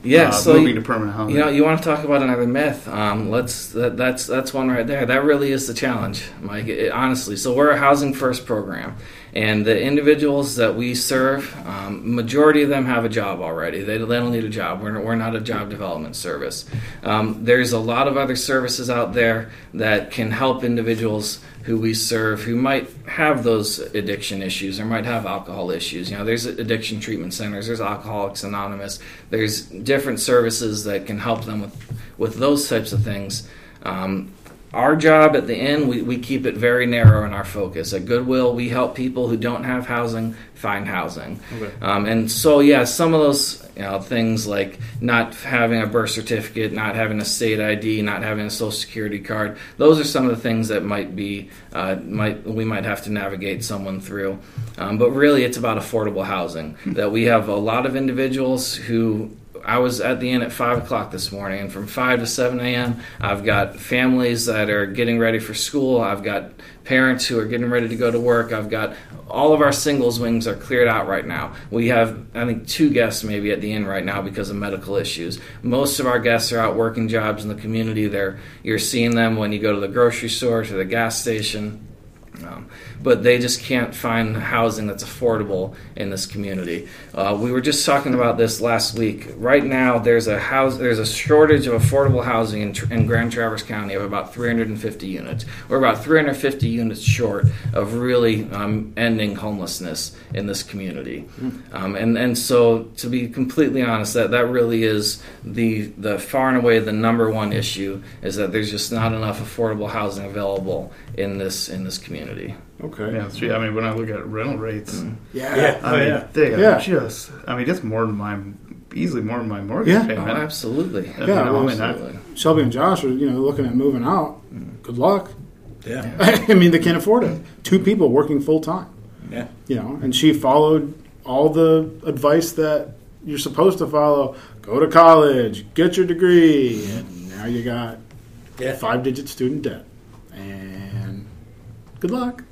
Yeah, uh, so moving you- to permanent housing? You know, you want to talk about another myth? Um, let's that, that's that's one right there. That really is the challenge, Mike. It- honestly, so we're a housing first program, and the individuals that we serve, um, majority of them have a job already. They, they don't need a job. We're, we're not a job development service. Um, there's a lot of other services out there that can help individuals who we serve who might have those addiction issues or might have alcohol issues. You know, there's addiction treatment centers, there's Alcoholics Anonymous, there's different services that can help them with, with those types of things. Um, our job at the end, we, we keep it very narrow in our focus. At Goodwill, we help people who don't have housing find housing. Okay. Um, and so, yeah, some of those you know, things like not having a birth certificate, not having a state ID, not having a social security card, those are some of the things that might be uh, might we might have to navigate someone through. Um, but really, it's about affordable housing. That we have a lot of individuals who I was at the inn at five o'clock this morning, and from five to seven a.m., I've got families that are getting ready for school. I've got parents who are getting ready to go to work. I've got all of our singles wings are cleared out right now. We have, I think, two guests maybe at the inn right now because of medical issues. Most of our guests are out working jobs in the community. They're you're seeing them when you go to the grocery store, to the gas station. Um, but they just can't find housing that's affordable in this community. Uh, we were just talking about this last week. Right now, there's a house, there's a shortage of affordable housing in, in Grand Traverse County of about 350 units. We're about 350 units short of really um, ending homelessness in this community. Um, and and so, to be completely honest, that that really is the the far and away the number one issue is that there's just not enough affordable housing available in this in this community. Okay. yeah, it's true. I mean, when I look at rental rates, Yeah. Yeah. I Oh, mean, yeah. they are Yeah. just. I mean, it's more than my easily more than my mortgage Yeah. Oh, payment. absolutely. I Yeah, mean, I mean, I- Shelby and Josh are, you know, looking at moving out. Mm-hmm. Good luck. Yeah. I mean, they can't afford it. Two people working full time. Yeah. You know, and she followed all the advice that you're supposed to follow. Go to college, get your degree, and now you got Yeah. five digit student debt. And good luck.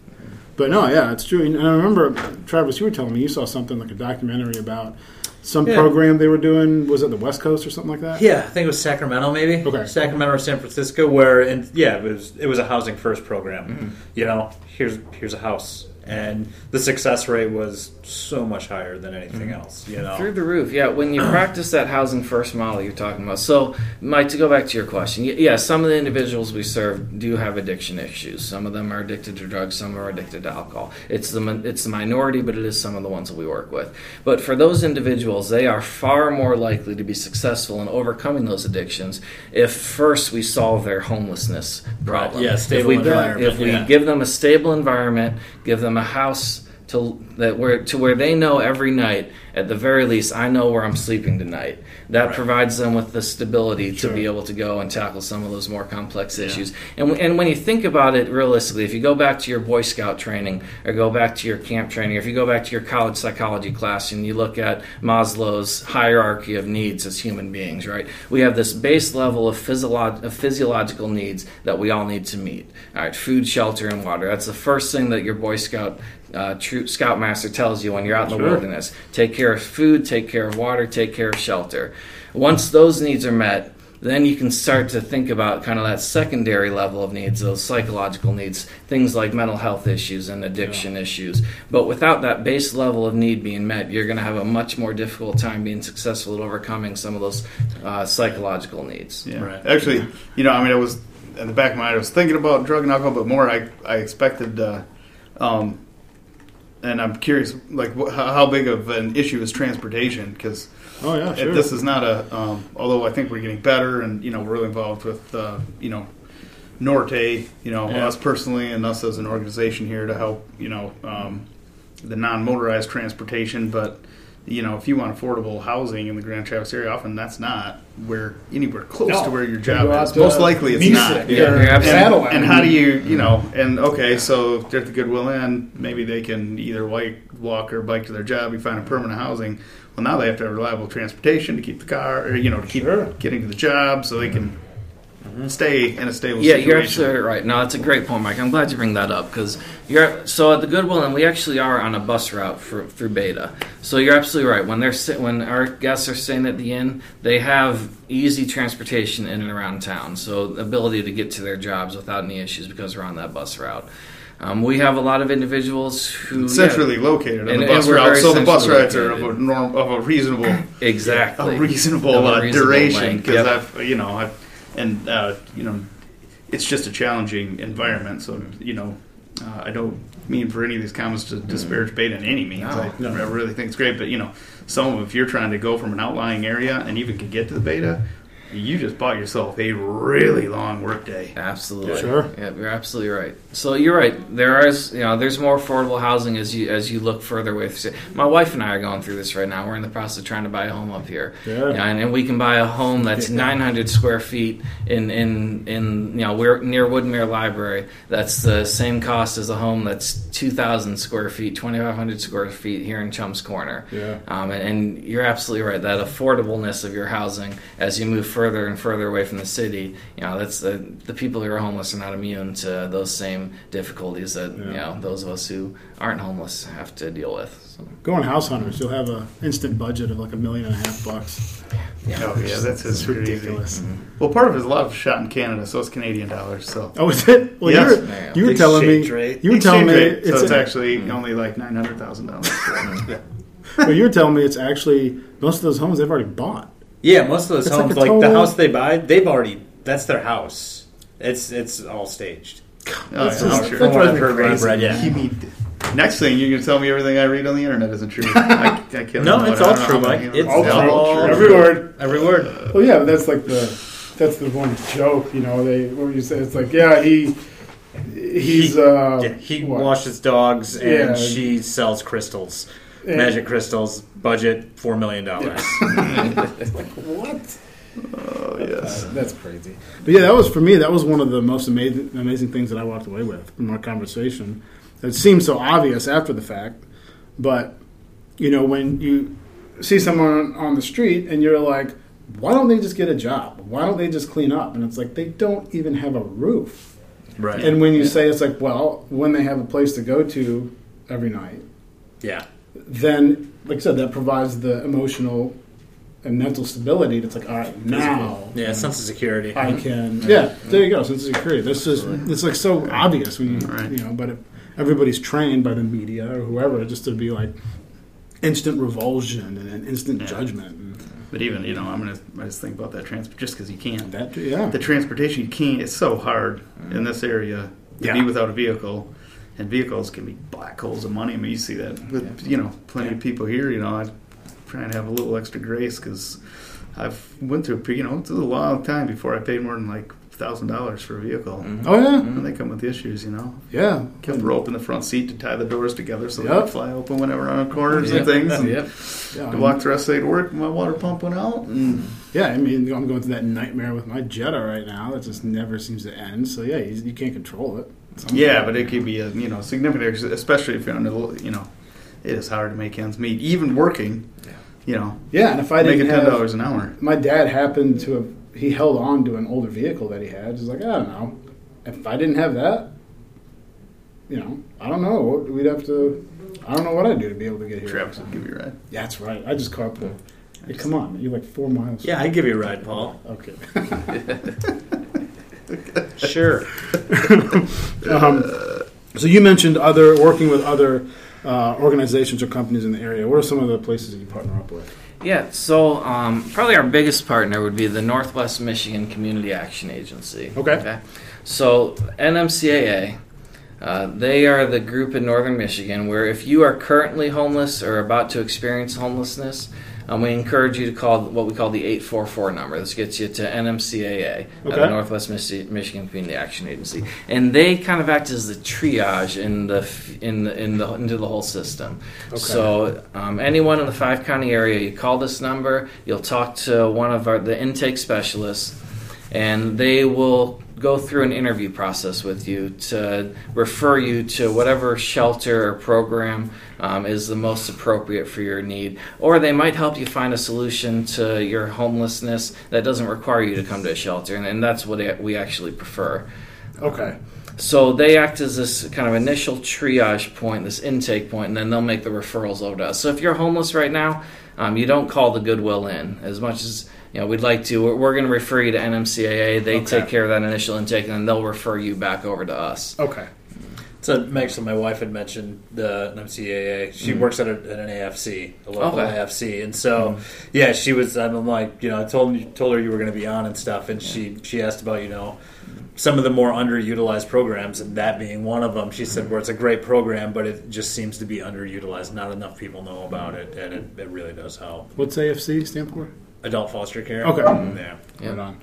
But no, yeah, it's true. And I remember, Travis, you were telling me you saw something like a documentary about some Yeah. program they were doing. Was it the West Coast or something like that? Yeah, I think it was Sacramento, maybe. Okay. Sacramento or San Francisco, where and yeah, it was it was a housing first program. Mm-hmm. You know, here's here's a house, and the success rate was so much higher than anything Mm-hmm. else. You know, Through the roof, yeah. When you practice that housing first model you're talking about. So, Mike, to go back to your question, yeah, some of the individuals we serve do have addiction issues. Some of them are addicted to drugs. Some are addicted to alcohol. It's the it's the minority, but it is some of the ones that we work with. But for those individuals, they are far more likely to be successful in overcoming those addictions if first we solve their homelessness problem. Yeah, if we, environment, If we yeah. give them a stable environment, give them a house to that where to where they know every night at the very least I know where I'm sleeping tonight. That Right. provides them with the stability Sure. to be able to go and tackle some of those more complex issues. And w- and when you think about it realistically, if you go back to your Boy Scout training or go back to your camp training, or if you go back to your college psychology class and you look at Maslow's hierarchy of needs as human beings, right? We have this base level of, physiolog- of physiological needs that we all need to meet. All right, food, shelter, and water. That's the first thing that your Boy Scout uh, troop scoutmaster tells you when you're out in the Sure. wilderness. Take care of food, take care of water, take care of shelter. Once those needs are met, then you can start to think about kind of that secondary level of needs, those psychological needs, things like mental health issues and addiction issues. But without that base level of need being met, you're going to have a much more difficult time being successful at overcoming some of those uh, psychological needs. Yeah. Right. Actually, you know, I mean, I was in the back of my mind, I was thinking about drug and alcohol, but more I I expected. Uh, um, and I'm curious, like wh- how big of an issue is transportation? Because Oh yeah, sure. this is not a. Um, although I think we're getting better, and you know we're really involved with uh, you know Norte, you know Yeah. us personally, and us as an organization here to help you know um, the non-motorized transportation. But you know if you want affordable housing in the Grand Traverse area, often that's not where anywhere close No. to where your job go out is. Most likely it's not. or Yeah, you're absolutely- Saddle And, and how do you, you mm-hmm. know, and okay, so if they're at the Goodwill Inn, maybe they can either white walk or bike to their job. You find a permanent housing. Well, now they have to have reliable transportation to keep the car, or you know, to keep Sure. getting to the job, so they can stay in a stable Yeah, situation. you're absolutely right. No, that's a great point, Mike. I'm glad you bring that up because you're so at the Goodwill, and we actually are on a bus route for, through BATA. So you're absolutely right. When they're sit, when our guests are staying at the inn, they have easy transportation in and around town. So the ability to get to their jobs without any issues because we're on that bus route. Um, we have a lot of individuals who yeah, centrally located on And- the bus route, so the bus rides are of a norm of a reasonable, exactly a reasonable uh, reasonable duration. Because yep. I've, you know, I've, and uh, you know, it's just a challenging environment. So you know, uh, I don't mean for any of these comments to disparage BATA in any means. No, I, no. I really think it's great, but you know, some of if you're trying to go from an outlying area and even can get to the BATA, you just bought yourself a really long workday. Absolutely. Sure. Yeah, you're absolutely right. So you're right. There is, you know, there's more affordable housing as you as you look further away. My wife and I are going through this right now. We're in the process of trying to buy a home up here. Yeah. and, and we can buy a home that's 900 square feet in in in you know we're near Woodmere Library. That's the same cost as a home that's 2,000 square feet, 2,500 square feet here in Chum's Corner. Yeah. Um, and, and you're absolutely right. That affordableness of your housing as you move further and further away from the city, you know, that's the the people who are homeless are not immune to those same difficulties that you know those of us who aren't homeless have to deal with. So, Go on House Hunters. You'll have a instant budget of like a million and a half bucks. Oh yeah, that's It's just ridiculous. Mm-hmm. Well, part of it is a lot of shot in Canada, so it's Canadian dollars. So Oh, is it? Well, Yes. you were, you were telling me. Rate. You were telling me Exchange rate, it's, so it's a- actually mm-hmm. only like nine hundred thousand dollars. well, you were telling me it's actually most of those homes they've already bought. Yeah, most of those It's homes, a like, the house they buy, they've already that's their house. It's it's all staged. That's I'm just- sure. that From what drives I've me heard, what I've crazy. read, yeah. You mean- Next thing you're gonna tell me everything I read on the internet isn't true. I, I can't No, it's all true, Mike. It's All all true. true. Every word. Every word. Well, yeah, that's like the that's the one joke. You know, they what you say. It's like, yeah, he he's uh, Yeah, he what? washes dogs and Yeah. she sells crystals, Yeah. Magic crystals. Budget four million dollars. Like what? Oh yes. Uh, that's crazy. But yeah, that was for me. That was one of the most amazing, amazing things that I walked away with from our conversation. It seems so obvious after the fact, but you know, when you see someone on the street and you're like, "Why don't they just get a job? Why don't they just clean up?" And it's like they don't even have a roof. Right. And when you say it's like, well, when they have a place to go to every night, yeah. Then, like I said, that provides the emotional and mental stability. That's like, all right, now Yeah, sense of security. I mm-hmm. can. Yeah, there you go. Sense of security. This is it's like so obvious when you mm-hmm. Right. you know, but if everybody's trained by the media or whoever just to be like instant revulsion and an instant Yeah. judgment. And But even you know, I'm gonna I just think about that transport just because you can't. that yeah, The transportation you can't. It's so hard in mm-hmm. this area to Yeah. be without a vehicle, and vehicles can be black holes of money. I mean, you see that with you know plenty of people here. You know, I try and have a little extra grace because I've went through a you know it's a long time before I paid more than like thousand dollars for a vehicle. Mm-hmm. oh yeah, And they come with issues, you know. yeah. Kept rope in the front seat to tie the doors together so they Yep. would fly open whenever on corners Yep. and things. And Yep. Yeah, To walk the rest of the day to work, my water pump went out. And yeah, I mean, I'm going through that nightmare with my Jetta right now. That just never seems to end. So yeah, you, you can't control it. Some- yeah, but it could be a you know significant, especially if you're on the you know, it is hard to make ends meet, even working. Yeah. You know, yeah. And if I making didn't ten have dollars an hour. my dad happened to have he held on to an older vehicle that he had. He's like, I don't know. If I didn't have that, you know, I don't know. We'd have to. I don't know what I'd do to be able to get here. Travis would give you a ride. Yeah, that's right. I just carpool. Hey, come on, you're like four miles. Yeah, I'd give you a ride, Paul. Okay. Sure. um, so you mentioned other working with other uh, organizations or companies in the area. What are some of the places that you partner up with? Yeah, so um, probably our biggest partner would be the Northwest Michigan Community Action Agency. Okay. So NMCAA, uh, they are the group in northern Michigan where if you are currently homeless or about to experience homelessness, um, we encourage you to call what we call the 844 number. This gets you to NMCAA, uh, the Northwest Michi- Michigan Community Action Agency, and they kind of act as the triage in the in the, in the into the whole system. Okay. So um, anyone in the five county area, you call this number, you'll talk to one of our the intake specialists, and they will go through an interview process with you to refer you to whatever shelter or program um, is the most appropriate for your need. Or they might help you find a solution to your homelessness that doesn't require you to come to a shelter, and, and that's what we actually prefer. Okay. So they act as this kind of initial triage point, this intake point, and then they'll make the referrals over to us. So if you're homeless right now, um, you don't call the Goodwill Inn as much as you know we'd like to. We're, we're going to refer you to NMCAA. They Okay. take care of that initial intake, and then they'll refer you back over to us. Okay. So actually, my wife had mentioned the NMCAA. She works at, a, at an AFC, a local Okay. AFC, and so yeah, she was. I'm like, you know, I told told her you were going to be on and stuff, and she she asked about you know some of the more underutilized programs, and that being one of them. She said, where it's a great program, but it just seems to be underutilized. Not enough people know about it, and it, it really does help. What's AFC stand for? Adult foster care. Okay. Yeah. Yeah. Right on.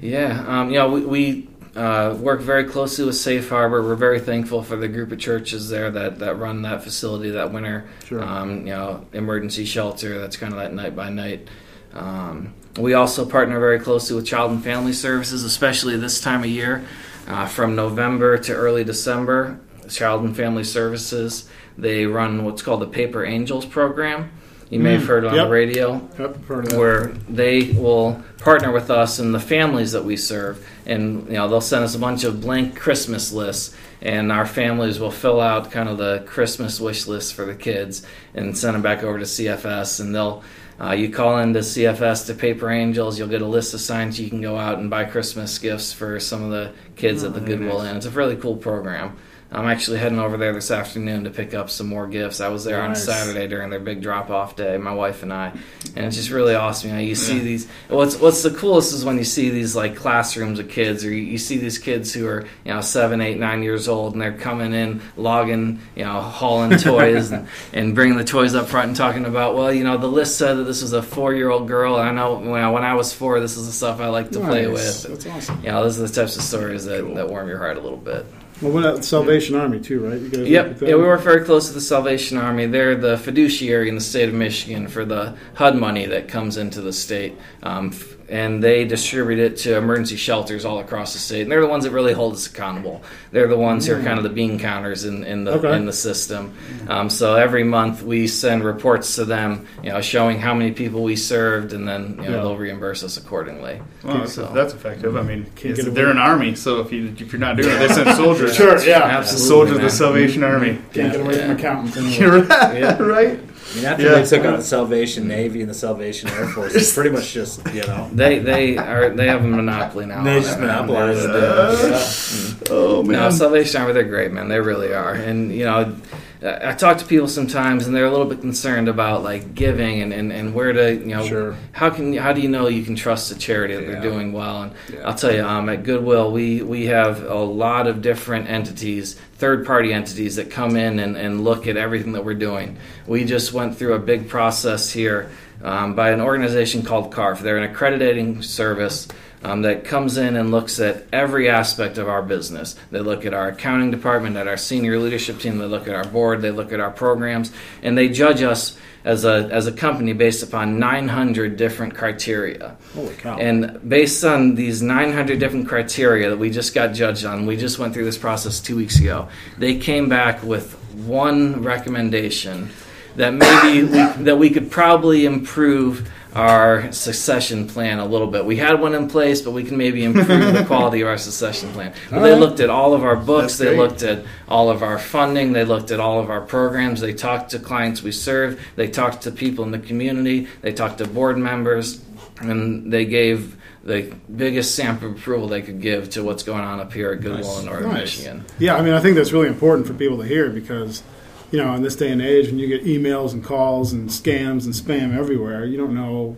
Yeah, um, you know, we, we uh, work very closely with Safe Harbor. We're very thankful for the group of churches there that, that run that facility, that winter, Sure. um, you know, emergency shelter. That's kind of that night by night. Um, we also partner very closely with Child and Family Services, especially this time of year, uh, from November to early December. Child and Family Services they run what's called the Paper Angels program. You may have heard on Yep. the radio Yep. Heard of that. where they will partner with us and the families that we serve and you know they'll send us a bunch of blank christmas lists and our families will fill out kind of the christmas wish list for the kids and send them back over to cfs and they'll uh, you call into cfs to paper angels you'll get a list assigned so you can go out and buy christmas gifts for some of the kids at the goodwill inn. It's a really cool program I'm actually heading over there this afternoon to pick up some more gifts. I was there on Saturday during their big drop off day, my wife and I, and it's just really awesome. You know, you see these. What's what's the coolest is when you see these like classrooms of kids, or you, you see these kids who are you know seven, eight, nine years old, and they're coming in, logging, you know, hauling toys and, and bringing the toys up front and talking about, well, you know, the list said that this was a four year old girl. And I know when I, when I was four, this is the stuff I like to play with. That's awesome. You know, those are the types of stories that, that warm your heart a little bit. Well, what about Salvation Army too, right? You guys Yep. Yeah, we work very close to the Salvation Army. They're the fiduciary in the state of Michigan for the HUD money that comes into the state. Um, f- and they distribute it to emergency shelters all across the state. And they're the ones that really hold us accountable. They're the ones who are kind of the bean counters in, in the Okay. in the system. Um, so every month we send reports to them, you know, showing how many people we served, and then you know Yeah. they'll reimburse us accordingly. Well, that's, So- that's effective. I mean, Can't it's- get they're an army, so if you if you're not doing it, they send soldiers. Sure, yeah. Absolutely, soldiers of the Salvation Army. Can't get away Yeah. from accountants. anyway. You're right, Yeah. right. I mean, after Yeah. they took out the Salvation Navy and the Salvation Air Force, it's pretty much just you know. They they are they have a monopoly now. They just it, man. monopolize They're- it. yeah. Oh man! No, Salvation Army, they're great, man. They really are. And, you know, I talk to people sometimes and they're a little bit concerned about like giving and, and, and where to, you know, Sure. how can how do you know you can trust a charity that Yeah. they're doing well? And Yeah. I'll tell you, um, at Goodwill, we, we have a lot of different entities, third party entities that come in and, and look at everything that we're doing. We just went through a big process here um, by an organization called CARF. They're an accrediting service um, that comes in and looks at every aspect of our business. They look at our accounting department, at our senior leadership team, they look at our board, they look at our programs, and they judge us as a, as a company based upon 900 different criteria. Holy cow! And based on these 900 different criteria that we just got judged on, we just went through this process two weeks ago. They came back with one recommendation that maybe we, that we could probably improve our succession plan a little bit. We had one in place, but we can maybe improve the quality of our succession plan. But they looked at all of our books, That's they great. looked at all of our funding, they looked at all of our programs, they talked to clients we serve, they talked to people in the community, they talked to board members, and they gave the biggest stamp of approval they could give to what's going on up here at Goodwill Nice. in Northern Nice. Michigan. Yeah, I mean, I think that's really important for people to hear because you know, in this day and age, when you get emails and calls and scams and spam everywhere, you don't know.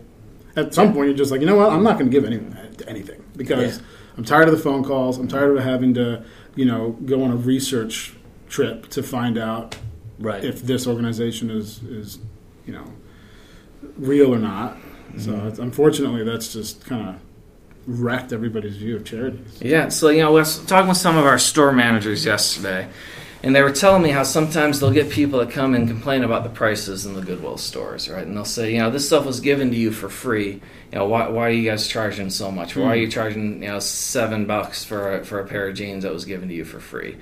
At some point, you're just like, you know what? I'm not going to give any, anything because Yeah. I'm tired of the phone calls. I'm tired of having to, you know, go on a research trip to find out Right. if this organization is is you know real or not. So mm-hmm. it's, unfortunately, that's just kind of wrecked everybody's view of charities. Yeah, so you know, I was talking with some of our store managers yesterday, and they were telling me how sometimes they'll get people that come and complain about the prices in the Goodwill stores, right? And they'll say, you know, this stuff was given to you for free. You know, why, why are you guys charging so much? Why are you hmm. charging, you know, seven bucks for a, for a pair of jeans that was given to you for free?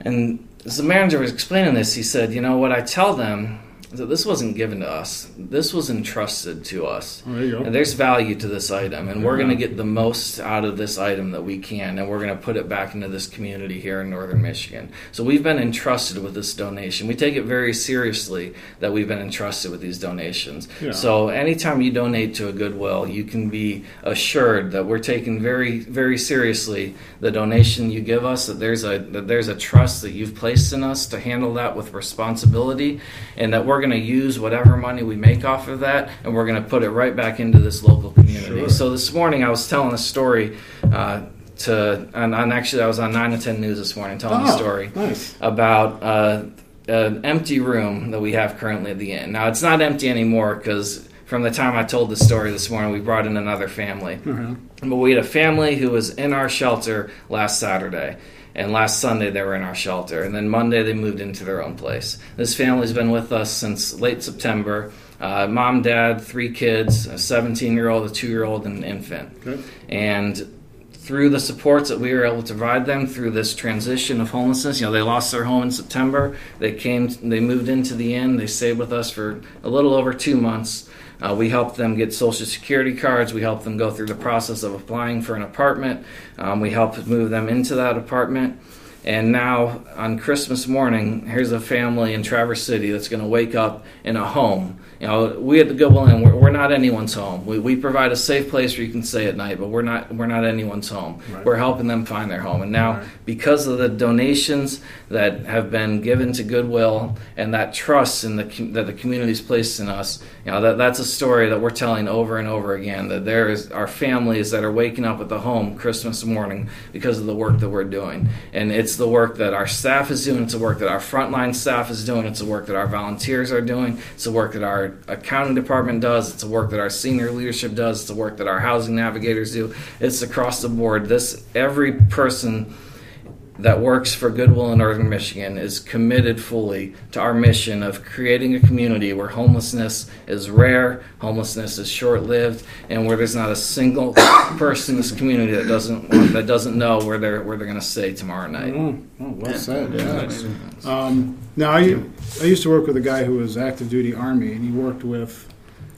And as the manager was explaining this, he said, you know, what I tell them that this wasn't given to us. This was entrusted to us. Oh, there you go. And there's value to this item, and we're going to get the most out of this item that we can, and we're going to put it back into this community here in northern Michigan. So we've been entrusted with this donation. We take it very seriously that we've been entrusted with these donations. Yeah. So anytime you donate to a Goodwill, you can be assured that we're taking very, very seriously the donation you give us. That there's a that there's a trust that you've placed in us to handle that with responsibility, and that we're going to use whatever money we make off of that, and we're going to put it right back into this local community. Sure. So this morning I was telling a story. Uh, to and, and actually I was on nine to ten news this morning telling a Oh, story Nice. about uh, an empty room that we have currently at the inn. Now it's not empty anymore because from the time I told the story this morning, we brought in another family. Uh-huh. But we had a family who was in our shelter last Saturday. And last Sunday they were in our shelter. And then Monday they moved into their own place. This family's been with us since late September. Uh, mom, dad, three kids, a 17 year old, a 2 year old, and an infant. Good. And through the supports that we were able to provide them through this transition of homelessness, you know, they lost their home in September. They came, they moved into the inn. They stayed with us for a little over two months. Uh, we help them get social security cards. We help them go through the process of applying for an apartment. Um, we help move them into that apartment. And now on Christmas morning, here's a family in Traverse City that's going to wake up in a home. You know, we at the Goodwill Inn, we're, we're not anyone's home. We, we provide a safe place where you can stay at night, but we're not we're not anyone's home. Right. We're helping them find their home. And now, Right. because of the donations that have been given to Goodwill and that trust in the that the community's placed in us, you know, that that's a story that we're telling over and over again. That there is our families that are waking up at the home Christmas morning because of the work that we're doing, and it's the work that our staff is doing. It's the work that our frontline staff is doing. It's the work that our volunteers are doing. It's the work that our accounting department does. It's the work that our senior leadership does. It's the work that our housing navigators do. It's across the board. This every person that works for Goodwill in Northern Michigan is committed fully to our mission of creating a community where homelessness is rare, homelessness is short-lived, and where there's not a single person in this community that doesn't that doesn't know where they're where they're going to stay tomorrow night. Oh, oh, well said. Yeah, Yeah. Um, now, I, I used to work with a guy who was active duty Army, and he worked with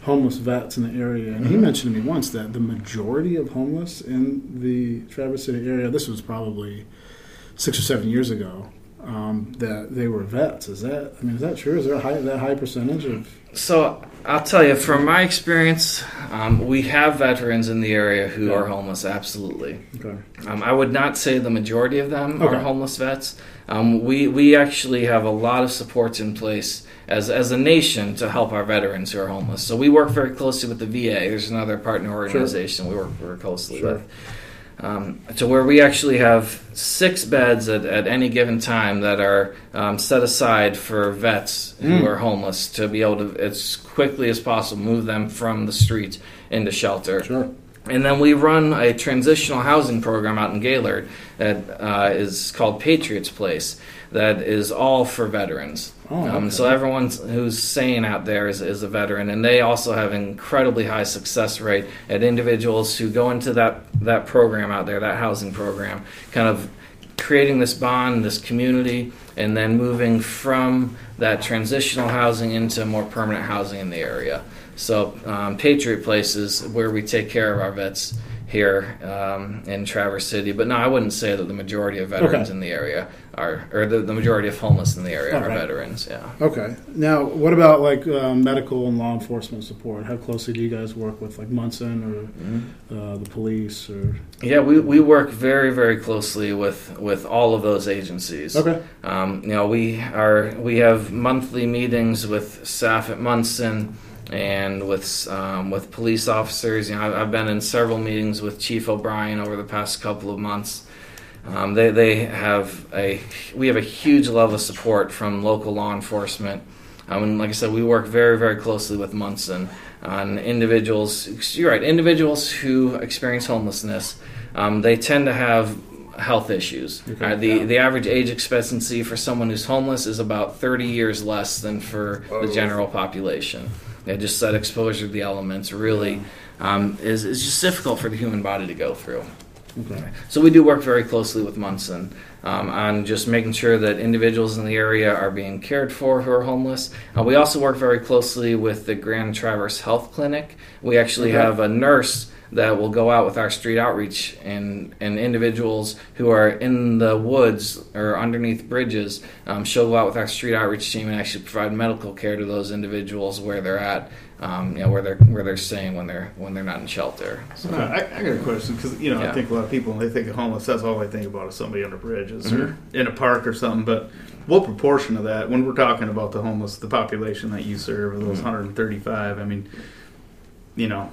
homeless vets in the area. And he mentioned to me once that the majority of homeless in the Traverse City area, this was probably six or seven years ago, um, that they were vets. Is that, I mean, is that true? Is there a high, that high percentage of. So I'll tell you, from my experience, um, we have veterans in the area who Yeah. are homeless. Absolutely. Okay. Um, I would not say the majority of them Okay. are homeless vets. Um, we we actually have a lot of supports in place as as a nation to help our veterans who are homeless. So we work very closely with the VA. There's another partner organization we work very closely Sure. with. Um, to where we actually have six beds at, at any given time that are um, set aside for vets who Mm. are homeless to be able to, as quickly as possible, move them from the streets into shelter. Sure. And then we run a transitional housing program out in Gaylord that uh, is called Patriots Place, that is all for veterans. Oh, okay. um, so everyone who's staying out there is, is a veteran, and they also have an incredibly high success rate at individuals who go into that that program out there, that housing program, kind of creating this bond, this community, and then moving from that transitional housing into more permanent housing in the area. So, um, Patriot Place is where we take care of our vets here um, in Traverse City. But no, I wouldn't say that the majority of veterans Okay. in the area are, or the, the majority of homeless in the area are veterans. Yeah. Okay. Now, what about like uh, medical and law enforcement support? How closely do you guys work with like Munson or uh, the police or? Yeah, we, we work very very closely with, with all of those agencies. Okay. Um, you know, we are we have monthly meetings with staff at Munson and with um, with police officers. You know, I've, I've been in several meetings with Chief O'Brien over the past couple of months. Um, they they have a we have a huge level of support from local law enforcement. Um, and like I said, we work very very closely with Munson on individuals. You're right, individuals who experience homelessness. Um, they tend to have health issues. Okay. Uh, the the average age expectancy for someone who's homeless is about 30 years less than for the general population. Yeah, just that exposure to the elements really um, is is just difficult for the human body to go through. Okay. So we do work very closely with Munson um, on just making sure that individuals in the area are being cared for who are homeless. Uh, we also work very closely with the Grand Traverse Health Clinic. We actually Okay. have a nurse that will go out with our street outreach and, and individuals who are in the woods or underneath bridges. Um, she'll go out with our street outreach team and actually provide medical care to those individuals where they're at, um, you know, where they're where they're staying when they're when they're not in shelter. So, Uh, I, I got a question because you know Yeah. I think a lot of people when they think of homeless, that's all they think about is somebody under bridges or in a park or something. But what proportion of that, when we're talking about the homeless, the population that you serve, those 135? I mean, you know,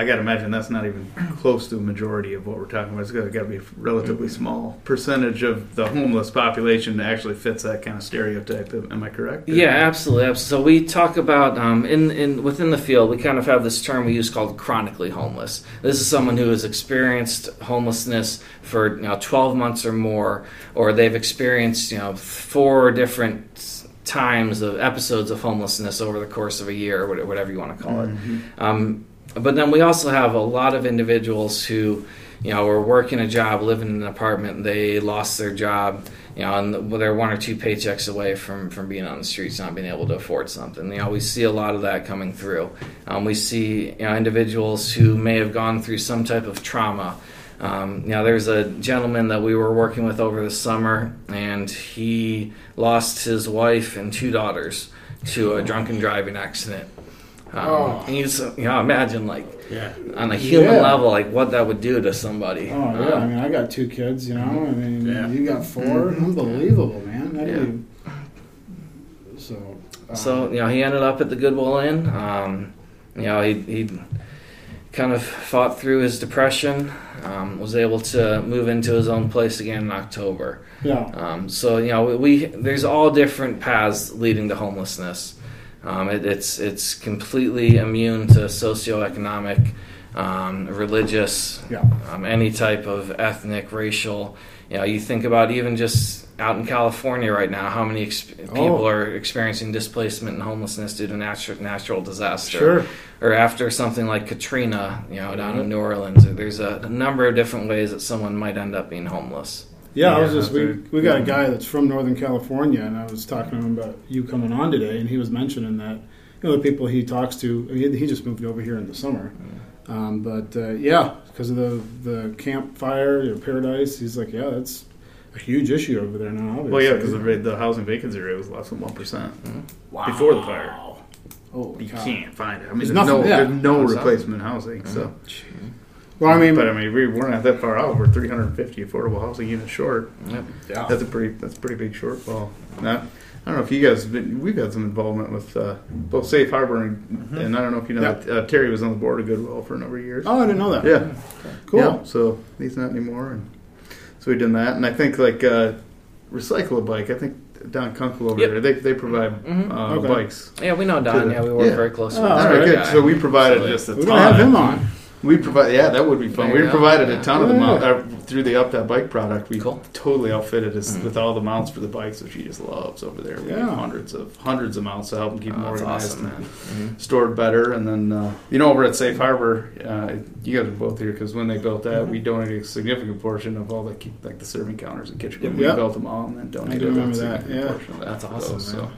I got to imagine that's not even close to a majority of what we're talking about. It's got to be a relatively small percentage of the homeless population that actually fits that kind of stereotype. Am I correct? Yeah, absolutely. abs- So we talk about um, in in within the field, we kind of have this term we use called chronically homeless. This is someone who has experienced homelessness for you know 12 months or more, or they've experienced you know four different times of episodes of homelessness over the course of a year, or whatever you want to call it. Um, but then we also have a lot of individuals who, you know, were working a job, living in an apartment. They lost their job, you know, and they're one or two paychecks away from from being on the streets, not being able to afford something. You know, we see a lot of that coming through. Um, we see you know individuals who may have gone through some type of trauma. Um, you know, there's a gentleman that we were working with over the summer, and he lost his wife and two daughters to a drunken driving accident. Um, Oh. and you just, you know, imagine like Yeah. on a human Yeah. level, like what that would do to somebody. Oh yeah, I Um, mean, I got two kids. You know, I mean, Yeah. you got 4 Unbelievable, man. How do Yeah. you? So. uh, so you know, he ended up at the Goodwill Inn. Um, you know, he he kind of fought through his depression. Um, was able to move into his own place again in October. yeah. Um, so you know, we there's all different paths leading to homelessness. Um, it, it's it's completely immune to socioeconomic, um, religious, Yeah. um, any type of ethnic, racial. You know, you think about even just out in California right now, how many ex- people Oh. are experiencing displacement and homelessness due to natural natural disaster Sure. or after something like Katrina, you know, down in New Orleans. There's a, a number of different ways that someone might end up being homeless. Yeah, I was just we, we got a guy that's from Northern California, and I was talking to him about you coming on today, and he was mentioning that you know the people he talks to. He, he just moved over here in the summer, um, but uh, yeah, because of the the Camp Fire or paradise, he's like, yeah, that's a huge issue over there now. Obviously. Well, yeah, because the, the housing vacancy rate was less than one percent Wow. before the fire. Oh, You God. can't find it. I mean, There's there's, no, yeah. there's no replacement housing. So, Well, I mean, but I mean, we, we're not that far out. We're 350 affordable housing units short. Yep. yeah. That's a pretty that's a pretty big shortfall. Not, I don't know if you guys been, we've had some involvement with uh, both Safe Harbor and, and I don't know if you know Yeah. that uh, Terry was on the board of Goodwill for a number of years. oh, I didn't know that. yeah, cool. Yeah, so he's not anymore, and so we've done that. And I think like uh, recycle a bike. I think Don Kunkel over Yep. there they they provide Mhm. uh, Okay. bikes. Yeah, we know Don. To- Yeah, we work yeah. very closely Oh, with all All that right, good. guy. So we provided So, just a We're ton. gonna have him on. We provide, yeah, that would be fun. There We provided Yeah. a ton of the Yeah. mount uh, through the Up That Bike product. We Cool. totally outfitted us Mhm. with all the mounts for the bikes, which she just loves over there. We have Yeah. hundreds of hundreds of mounts to help them keep them Oh, that's organized awesome, man. and Mhm. stored better. And then uh, you know, over at Safe Harbor, uh, you guys are both here because when they built that, we donated a significant portion of all the like the serving counters and kitchen. Yep. We Yeah. built them all and then donated do remember a that, significant yeah. portion of that That's awesome, those, So man.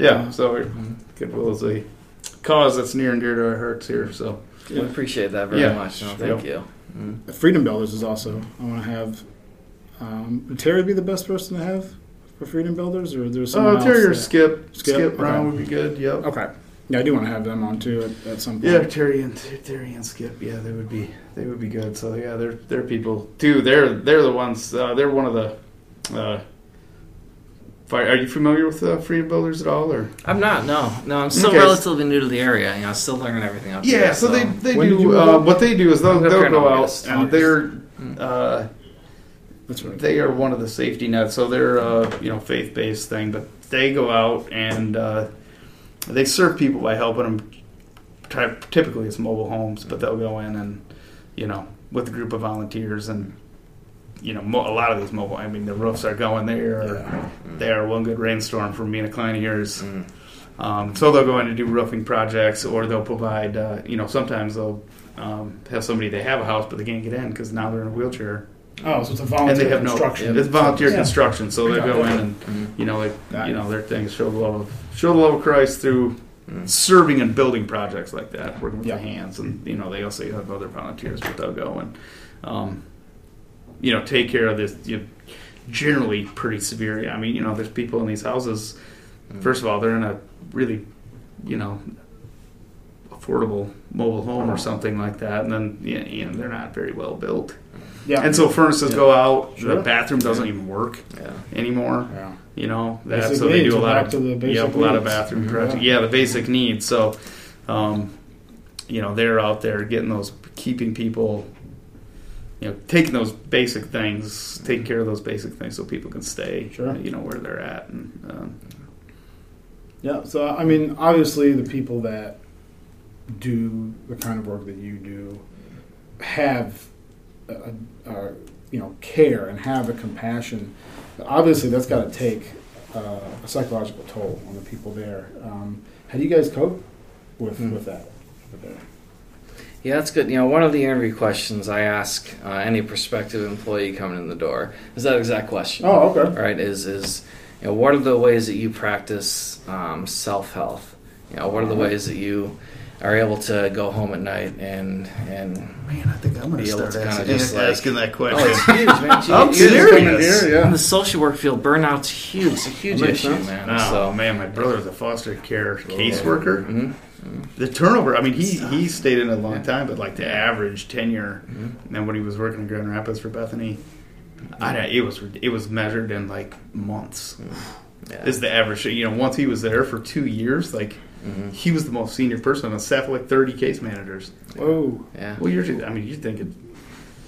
Yeah. yeah, so Goodwill is a cause that's near and dear to our hearts here. So We appreciate that very Yeah. much. No, Yep. thank you. Mm. Freedom Builders is also. I want to have. Um, would Terry be the best person to have for Freedom Builders, or there's someone Oh, else? Terry or that- Skip. Skip? Skip, Brown Okay. would be good. Yep. Okay. Yeah, I do want to have them on too at, at some point. Yeah, Terry and Terry and Skip. Yeah, they would be they would be good. So yeah, they're they're people too. They're they're the ones. Uh, they're one of the. Uh, fire, are you familiar with uh, Freedom Builders at all, or? I'm not. No, no. I'm still Okay. relatively new to the area. You know, still learning everything up Yeah, here. so they they When do uh, what they do is they'll they'll go out August. and they're Mm. uh, they are one of the safety nets. So they're uh, you know faith based thing, but they go out and uh, they serve people by helping them. Typically, it's mobile homes, but they'll go in and you know with a group of volunteers and you know mo- a lot of these mobile. I mean, the roofs are going there. They are one good rainstorm for me and a client of yours. Mm. Um, so they'll go in and do roofing projects, or they'll provide. Uh, you know, sometimes they'll um, have somebody they have a house but they can't get in because now they're in a wheelchair Oh, so it's a volunteer and they have no. construction. It's volunteer Yeah. construction, so they go in and Mm. you know they Got you know their things show the love of show the love of Christ through Mm. serving and building projects like that, working with Yeah. the hands, and you know they also have other volunteers, but they'll go and um, you know take care of this. You know, generally pretty severe. I mean, you know, there's people in these houses. Mm. First of all, they're in a really you know affordable mobile home or something like that, and then yeah, you know they're not very well built. Yeah. And so furnaces go out. Sure. The bathroom doesn't even work Yeah. anymore. yeah. You know that. Basic so they do a lot of to the basic a lot of bathroom projects. Yeah, the basic needs. So, um, you know, they're out there getting those, keeping people. You know, taking those basic things, taking care of those basic things, so people can stay. Sure. You know where they're at, and um, Yeah, so I mean, obviously, the people that do the kind of work that you do have, a, a, you know, care and have a compassion. Obviously, that's got to take uh, a psychological toll on the people there. Um, how do you guys cope with Hmm. with that? Over there? Yeah, that's good. You know, one of the interview questions I ask uh, any prospective employee coming in the door is that exact question. Oh, okay. Right? Is is you know what are the ways that you practice um, self health? You know, what are the ways that you are able to go home at night and and man, I think I'm Be able to kinda asking, just, like- asking that oh, question. it's huge, man. You- I'm you- serious. Coming here, In the social work field, burnout's huge. It's a huge issue, sense. man. Oh so, man, my brother's a foster care caseworker. Mhm. The turnover, I mean, he he stayed in a long time, but like the average tenure, Mhm. and when he was working in Grand Rapids for Bethany, I don't- it was it was measured in like months. yeah. Is the average? You know, once he was there for two years, like Mhm. he was the most senior person on staff, of like thirty case managers. Whoa. yeah. Well, you're, I mean, you're thinking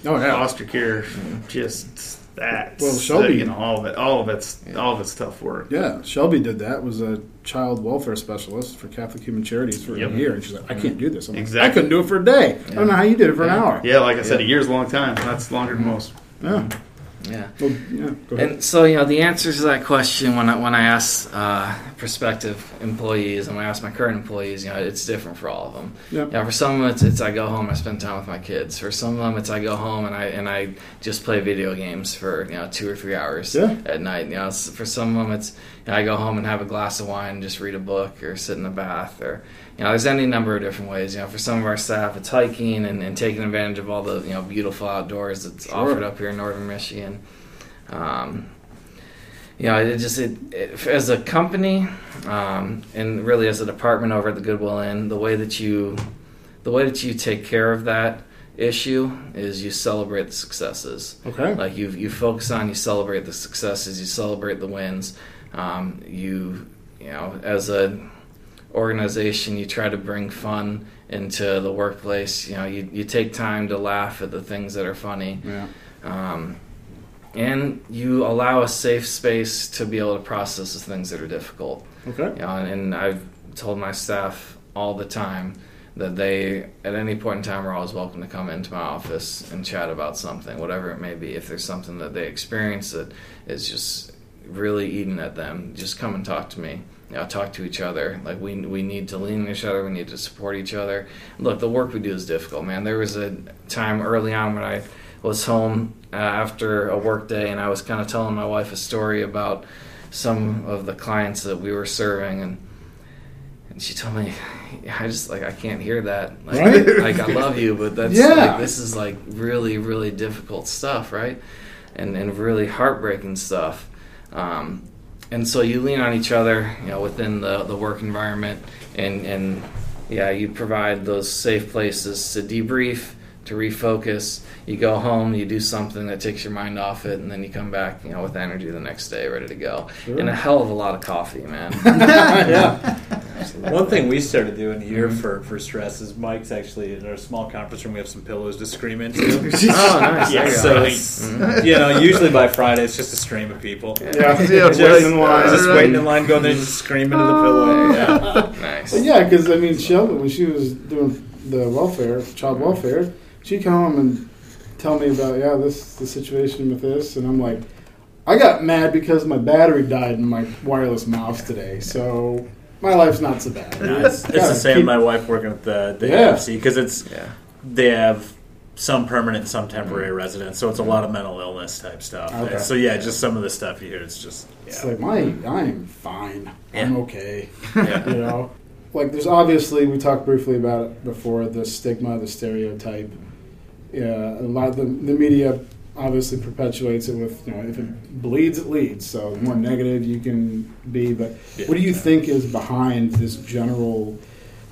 Oh yeah. foster care, just that. Well, Shelby- you know, all of it, all of it's all of it's tough work. Yeah, Shelby did that. Was a child welfare specialist for Catholic Human Charities for Yep. a year, and she's like, "I can't do this." I'm like, I couldn't do it for a day. I don't know how you did it for an hour. Yeah, like I said, Yeah. a year's a long time. That's longer than most. Yeah. Yeah. Well, yeah. And so, you know, the answer to that question when I, when I ask uh, prospective employees and when I ask my current employees, you know, it's different for all of them. Yeah. You know, for some of them, it's, it's I go home, I spend time with my kids. For some of them, it's I go home and I and I just play video games for you know two or three hours Yeah. at night. You know, for some of them, it's you know, I go home and have a glass of wine, and just read a book or sit in the bath or you know, there's any number of different ways. You know, for some of our staff, it's hiking and, and taking advantage of all the you know beautiful outdoors that's Sure. offered up here in northern Michigan. Um, you know, it just it, it as a company, um, and really as a department over at the Goodwill Inn, the way that you, the way that you take care of that issue is you celebrate the successes. okay. Like you, you focus on, you celebrate the successes, you celebrate the wins. Um, you, you know, as a organization, you try to bring fun into the workplace. You know, you, you take time to laugh at the things that are funny. Yeah. Um, and you allow a safe space to be able to process the things that are difficult. Okay. You know, and, and I've told my staff all the time that they, at any point in time, are always welcome to come into my office and chat about something, whatever it may be. If there's something that they experience that is just really eating at them, just come and talk to me. You know, talk to each other. Like we we need to lean on each other. We need to support each other. Look, the work we do is difficult, man. There was a time early on when I was home uh, after a work day, and I was kind of telling my wife a story about some of the clients that we were serving, and and she told me, I just like I can't hear that. Like, Right? like I love you, but that's Yeah. like this is like really really difficult stuff, right? And and really heartbreaking stuff. Um, and so you lean on each other, you know, within the the work environment, and and yeah, you provide those safe places to debrief, to refocus. You go home, you do something that takes your mind off it, and then you come back, you know, with energy the next day, ready to go. Sure. And a hell of a lot of coffee, man. yeah. One thing we started doing here Mhm. for, for stress is Mike's actually in our small conference room. We have some pillows to scream into. oh, nice. yeah, so go. it's, Mhm. you know, usually by Friday it's just a stream of people. Yeah. Yeah, Just waiting in line. Just Right. waiting in line, going there, just screaming into the pillow. Yeah. Nice. But yeah, because I mean, Shelby, when she was doing the welfare, child welfare, she'd come home and tell me about, yeah, this the situation with this, and I'm like, I got mad because my battery died in my wireless mouse today, so my life's not so bad. No, it's, it's the same. keep- My wife working at the the Yeah. AFC because it's Yeah. they have some permanent, some temporary mm-hmm. residents, so it's a lot of mental illness type stuff. Okay. So yeah, just some of the stuff you hear, it's just It's like my, I'm fine. I'm okay. Yeah. you know like there's obviously we talked briefly about it before the stigma the stereotype yeah a lot of the, the media obviously perpetuates it with you know if it bleeds it leads. So the more negative you can be. But what do you think is behind this general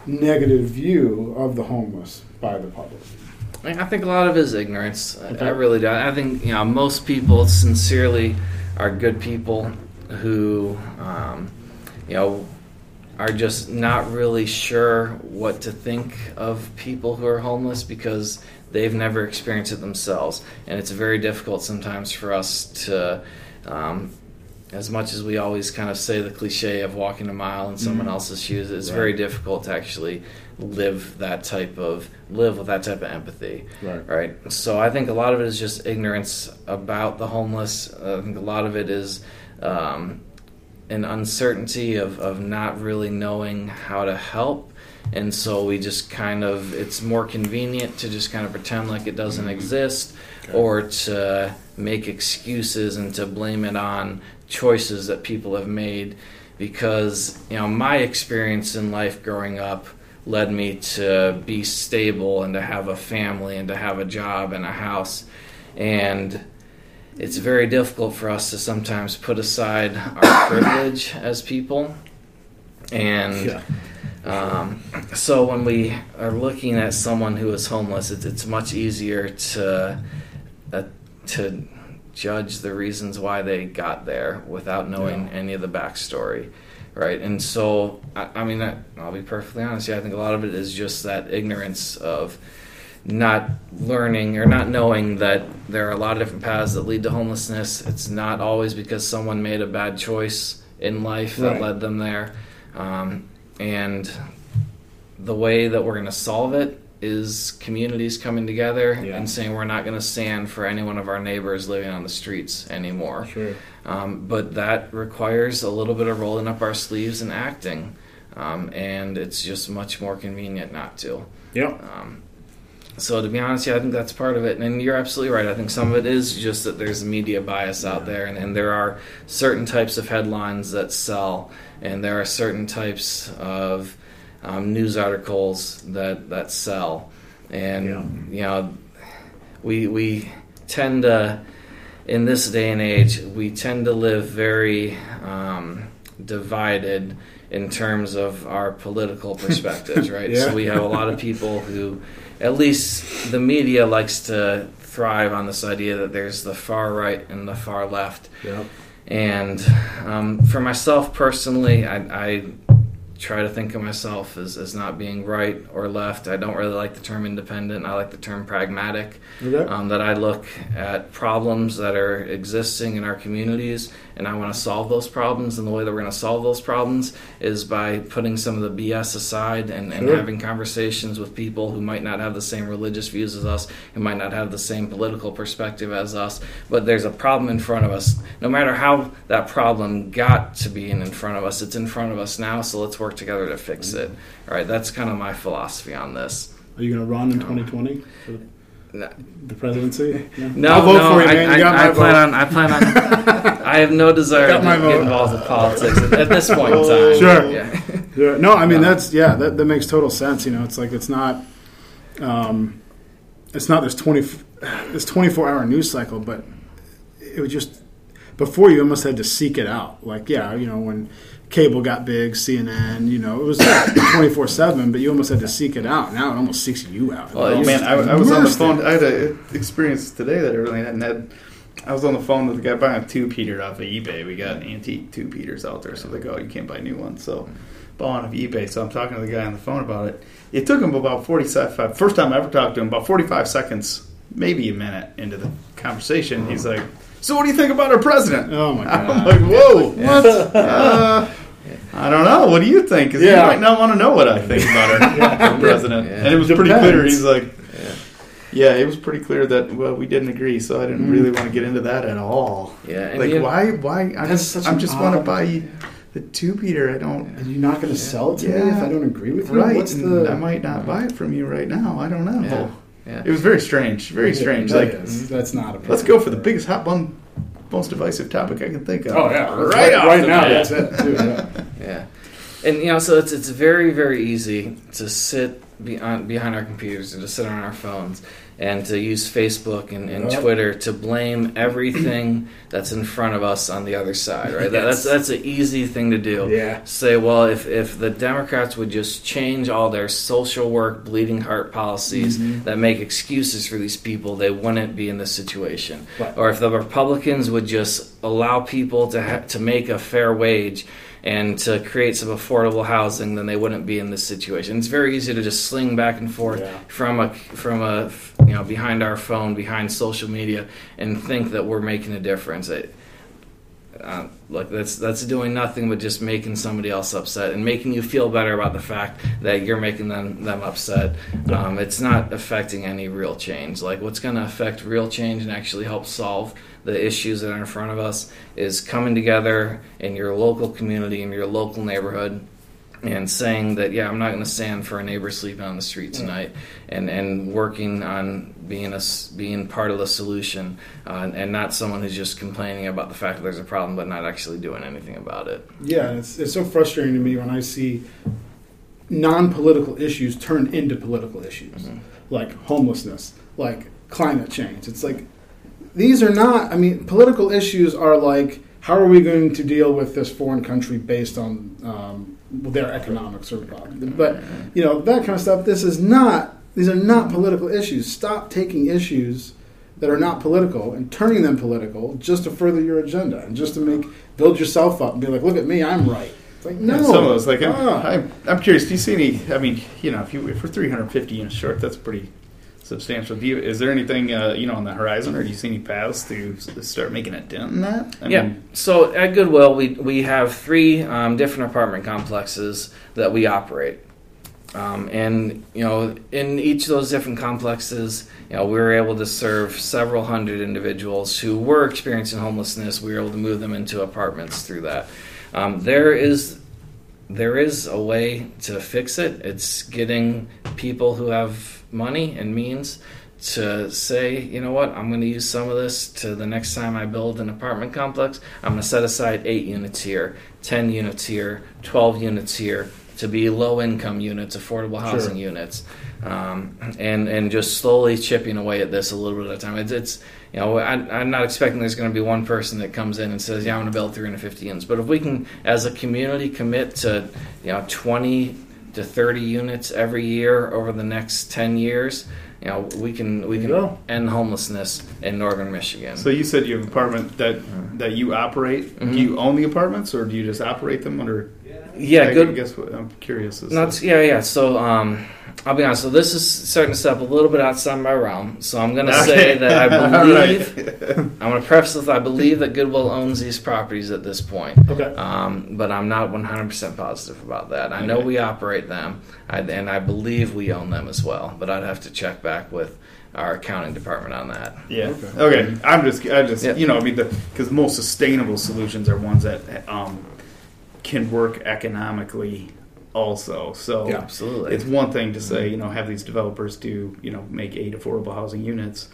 negative view of the homeless by the public? I, mean, I think a lot of it is ignorance. I- I really do. I think you know most people sincerely are good people who um, you know are just not really sure what to think of people who are homeless because they've never experienced it themselves, and it's very difficult sometimes for us to. Um, as much as we always kind of say the cliche of walking a mile in someone Mhm. else's shoes, it's Right. very difficult to actually live that type of live with that type of empathy right right so i think a lot of it is just ignorance about the homeless i think a lot of it is um, an uncertainty of, of not really knowing how to help and so we just kind of it's more convenient to just kind of pretend like it doesn't mm-hmm. exist or to make excuses and to blame it on choices that people have made. Because you know my experience in life growing up led me to be stable and to have a family and to have a job and a house. And it's very difficult for us to sometimes put aside our privilege as people. And yeah um, so when we are looking at someone who is homeless, it's, it's much easier to uh, to judge the reasons why they got there without knowing Yeah. any of the backstory, right? And so, I, I mean, I, I'll be perfectly honest. Yeah, I think a lot of it is just that ignorance of not learning or not knowing that there are a lot of different paths that lead to homelessness. It's not always because someone made a bad choice in life that Right. led them there. Um, and the way that we're going to solve it is communities coming together Yeah. and saying we're not going to stand for any one of our neighbors living on the streets anymore. sure Um, but that requires a little bit of rolling up our sleeves and acting. Um, and it's just much more convenient not to. yep Um, so to be honest, yeah, I think that's part of it. And you're absolutely right. I think some of it is just that there's media bias out there, and, and there are certain types of headlines that sell, and there are certain types of um, news articles that that sell, and you know, we we tend to in this day and age we tend to live very um, divided in terms of our political perspectives, right? Yeah. So we have a lot of people who, at least the media likes to thrive on this idea that there's the far right and the far left. yep And um, for myself personally, I, I try to think of myself as, as not being right or left. I don't really like the term independent. I like the term pragmatic. okay Um, that I look at problems that are existing in our communities and I want to solve those problems. And the way that we're going to solve those problems is by putting some of the BS aside and, and Sure. having conversations with people who might not have the same religious views as us, who might not have the same political perspective as us. But there's a problem in front of us. No matter how that problem got to being in front of us, it's in front of us now. So let's work together to fix it. All right, that's kind of my philosophy on this. Are you going to run in 2020 for the, uh, No. the presidency? Yeah. No, I'll vote no, for you, I, man. You I, my I plan vote. on. I plan on. I have no desire to my get involved with politics at, at this point in time. Sure. Yeah. Yeah, No, I mean No. that's yeah, that, that makes total sense. You know, it's like it's not, um, it's not this twenty this twenty four hour news cycle, but it was just before you almost had to seek it out. Like yeah, you know when cable got big, CNN, you know it was twenty four seven, but you almost had to seek it out. Now it almost seeks you out. Well, Oh man, I, I was on the phone. in it. I had an experience today that I really hadn't had. I was on the phone with the guy buying a two peter off of eBay. We got antique two peters out there, so they go, oh, you can't buy new ones. So bought off eBay. So I'm talking to the guy on the phone about it. It took him about 45. First time I ever talked to him, about 45 seconds, maybe a minute into the conversation. He's like, "So what do you think about our president?" Oh my god! I'm like, "Whoa, what?" Uh, I don't know. What do you think? Because Yeah. you might not want to know what I think about our, our president. Yeah. And it was pretty clear. He's like, Yeah. yeah, it was pretty clear that well, we didn't agree. So I didn't Mm. really want to get into that at all. Yeah, Like, you- why? Why? I just, I'm just want to odd- buy the two Peter. I don't. And you're not going to sell it to me Yeah. if I don't agree with you. Right. What's the? I might not buy it from you right now. I don't know. Yeah. Yeah. It was very strange. Very strange. That Like, is- that's not a. let's go for the biggest hot bun, most divisive topic I can think of. Oh yeah, right, right, off right the now. bat. That's it. Too, yeah. Yeah, and you know, so it's it's very very easy to sit behind uh, behind our computers and to sit on our phones and to use Facebook and, and Yep. Twitter to blame everything that's in front of us on the other side. Right? That, that's that's an easy thing to do. Yeah. Say, well, if if the Democrats would just change all their social work, bleeding heart policies Mm-hmm. that make excuses for these people, they wouldn't be in this situation. Right. Or if the Republicans would just allow people to ha- to make a fair wage and to create some affordable housing, then they wouldn't be in this situation. It's very easy to just sling back and forth Yeah. from a from a you know behind our phone, behind social media, and think that we're making a difference. It, uh, look, that's that's doing nothing but just making somebody else upset and making you feel better about the fact that you're making them them upset. Um, it's not affecting any real change. Like what's going to affect real change and actually help solve the issues that are in front of us is coming together in your local community in your local neighborhood and saying that yeah i'm not going to stand for a neighbor sleeping on the street tonight and and working on being a being part of the solution uh, and not someone who's just complaining about the fact that there's a problem but not actually doing anything about it. Yeah, it's, it's so frustrating to me when I see non-political issues turn into political issues, like homelessness, like climate change. It's like these are not. I mean, political issues are like how are we going to deal with this foreign country based on um, their economics or problem but you know that kind of stuff. This is not. These are not political issues. Stop taking issues that are not political and turning them political just to further your agenda and just to make build yourself up and be like, look at me, I'm right. It's like no, And some of those, like, I'm, Ah. I'm, I'm curious. Do you see any? I mean, you know, if you if we're 350 units short, that's pretty substantial. Do you, is there anything, uh, you know, on the horizon, or do you see any paths to start making a dent in that? I yeah. mean, so at Goodwill, we we have three um, different apartment complexes that we operate, um, and you know, in each of those different complexes, you know, we were able to serve several hundred individuals who were experiencing homelessness. We were able to move them into apartments through that. Um, there is there is a way to fix it. It's getting people who have money and means to say, you know what, I'm going to use some of this to the next time I build an apartment complex. I'm going to set aside eight units here, 10 units here, 12 units here to be low income units, affordable housing units. Um, and and just slowly chipping away at this a little bit at a time. It's, it's you know I, I'm not expecting there's going to be one person that comes in and says, yeah, I'm going to build 350 units. But if we can, as a community, commit to you know 20 to 30 units every year over the next 10 years, you know we can we can you go. end homelessness in northern Michigan. so you said you have an apartment that that you operate. Mhm. Do you own the apartments, or do you just operate them under? yeah, I good. guess what I'm curious is. No, yeah, yeah. So, um, I'll be honest. So this is starting to step a little bit outside my realm. So I'm going to say that I believe. right. I'm going to preface with I believe that Goodwill owns these properties at this point, Okay. um, but I'm not 100% positive about that. I know we operate them, and I believe we own them as well. But I'd have to check back with our accounting department on that. Yeah. Okay. Okay. I'm just, I just, Yeah. you know, I mean, because most sustainable solutions are ones that um, can work economically, also. So Yeah, Absolutely. it's one thing to say, you know, have these developers do, you know, make eight affordable housing units.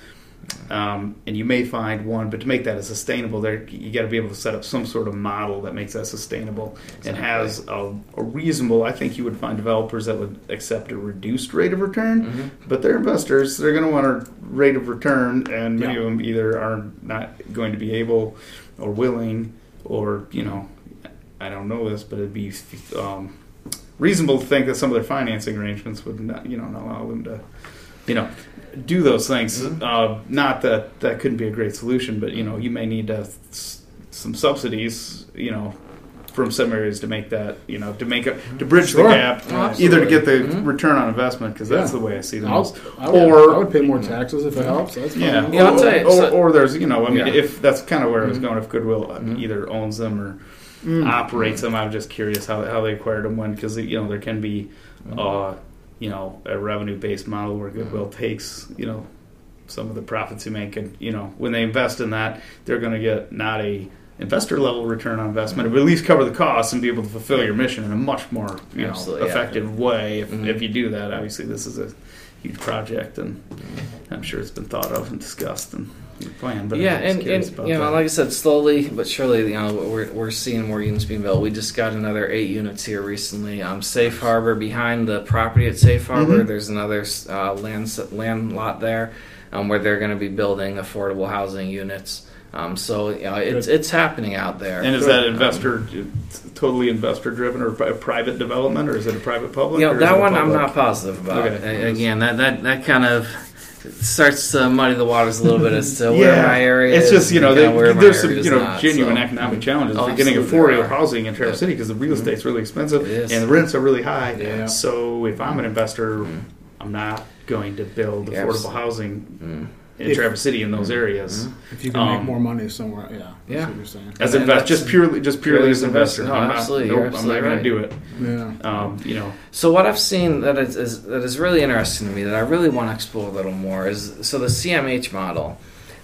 Um, and you may find one, but to make that as sustainable, there you got to be able to set up some sort of model that makes that sustainable and has a, a reasonable. I think you would find developers that would accept a reduced rate of return, Mm-hmm. but they're investors. They're going to want a rate of return, and many Yeah. of them either are not going to be able or willing, or you know, I don't know this, but it'd be um, reasonable to think that some of their financing arrangements would not, you know, not allow them to, you know, do those things. Uh, not that that couldn't be a great solution, but you know, you may need to s- some subsidies, you know, from some areas to make that, you know, to make a to bridge Sure. the gap, Oh, either to get the absolutely. Mhm. return on investment because that's Yeah. the way I see the I'll. I would, Or- I would pay more taxes if it helps. That's fine. Yeah, Yeah, I'll or, tell you, or, so- or there's, you know, I mean, Yeah. if that's kind of where I was Mhm. going, if Goodwill uh, Mhm. either owns them or Mm. operates them, I'm just curious how, how they acquired them when, because you know there can be, uh, you know, a revenue based model where Goodwill takes, you know, some of the profits you make, and you know, when they invest in that, they're going to get not a investor level return on investment, but at least cover the costs and be able to fulfill your mission in a much more you know Absolutely, yeah. effective way. If, Mhm. if you do that, obviously this is a huge project, and I'm sure it's been thought of and discussed and planned. But yeah, and, and about you know, that. like I said, slowly but surely, you know, we're, we're seeing more units being built. We just got another eight units here recently. Um, Safe Harbor behind the property at Safe Harbor. Mhm. There's another uh, land land lot there um, where they're going to be building affordable housing units. Um, so you know, it's it's happening out there. And is that investor totally investor driven or pri- private development, or is it a private public? You know, that a one I'm not positive about. Okay. A- Again, that that that kind of starts to muddy the waters a little bit as to where Yeah. my area It's just you know they, there's some you know not, genuine so. economic challenges Oh, for getting affordable housing in Traverse Yeah. City because the real estate's really expensive and the rents are really high. Yeah. So if I'm an investor, Mm. I'm not going to build affordable housing Mm. In If- Traverse City in those areas. If you can make Um, more money somewhere, yeah. That's Yeah. what you're saying. As And invest, just purely, just purely purely as an investor. No, I'm not, nope, you're I'm not absolutely going right. to do it. Yeah. Um, you know, So what I've seen that is, is that is really interesting to me that I really want to explore a little more is so the CMH model,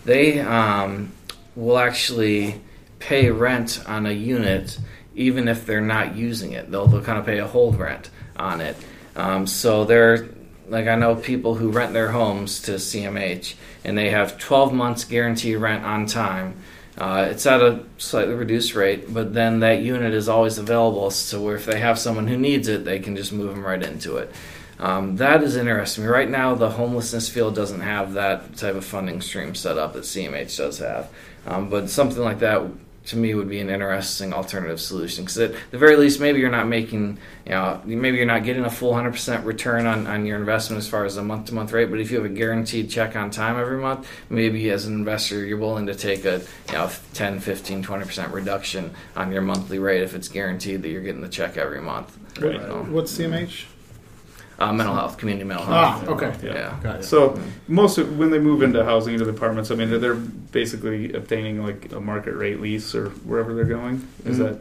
they um, will actually pay rent on a unit even if they're not using it. They'll, they'll kind of pay a hold rent on it. Um, so they're like I know people who rent their homes to CMH and they have 12 months guaranteed rent on time. Uh, it's at a slightly reduced rate, but then that unit is always available. So if they have someone who needs it, they can just move them right into it. Um, that is interesting. Right now, the homelessness field doesn't have that type of funding stream set up that CMH does have. Um, but something like that, to me, would be an interesting alternative solution. Because at the very least, maybe you're not making, you know, maybe you're not getting a full 100% return on, on your investment as far as a month to month rate. But if you have a guaranteed check on time every month, maybe as an investor, you're willing to take a, you know, 10, 15, 20% reduction on your monthly rate if it's guaranteed that you're getting the check every month. Right. So, What's CMH? Uh, mental health, community mental Ah, health. okay. Yeah. Got it. So most of, when they move into housing into the apartments, I mean they're basically obtaining like a market rate lease or wherever they're going. Is Mhm. that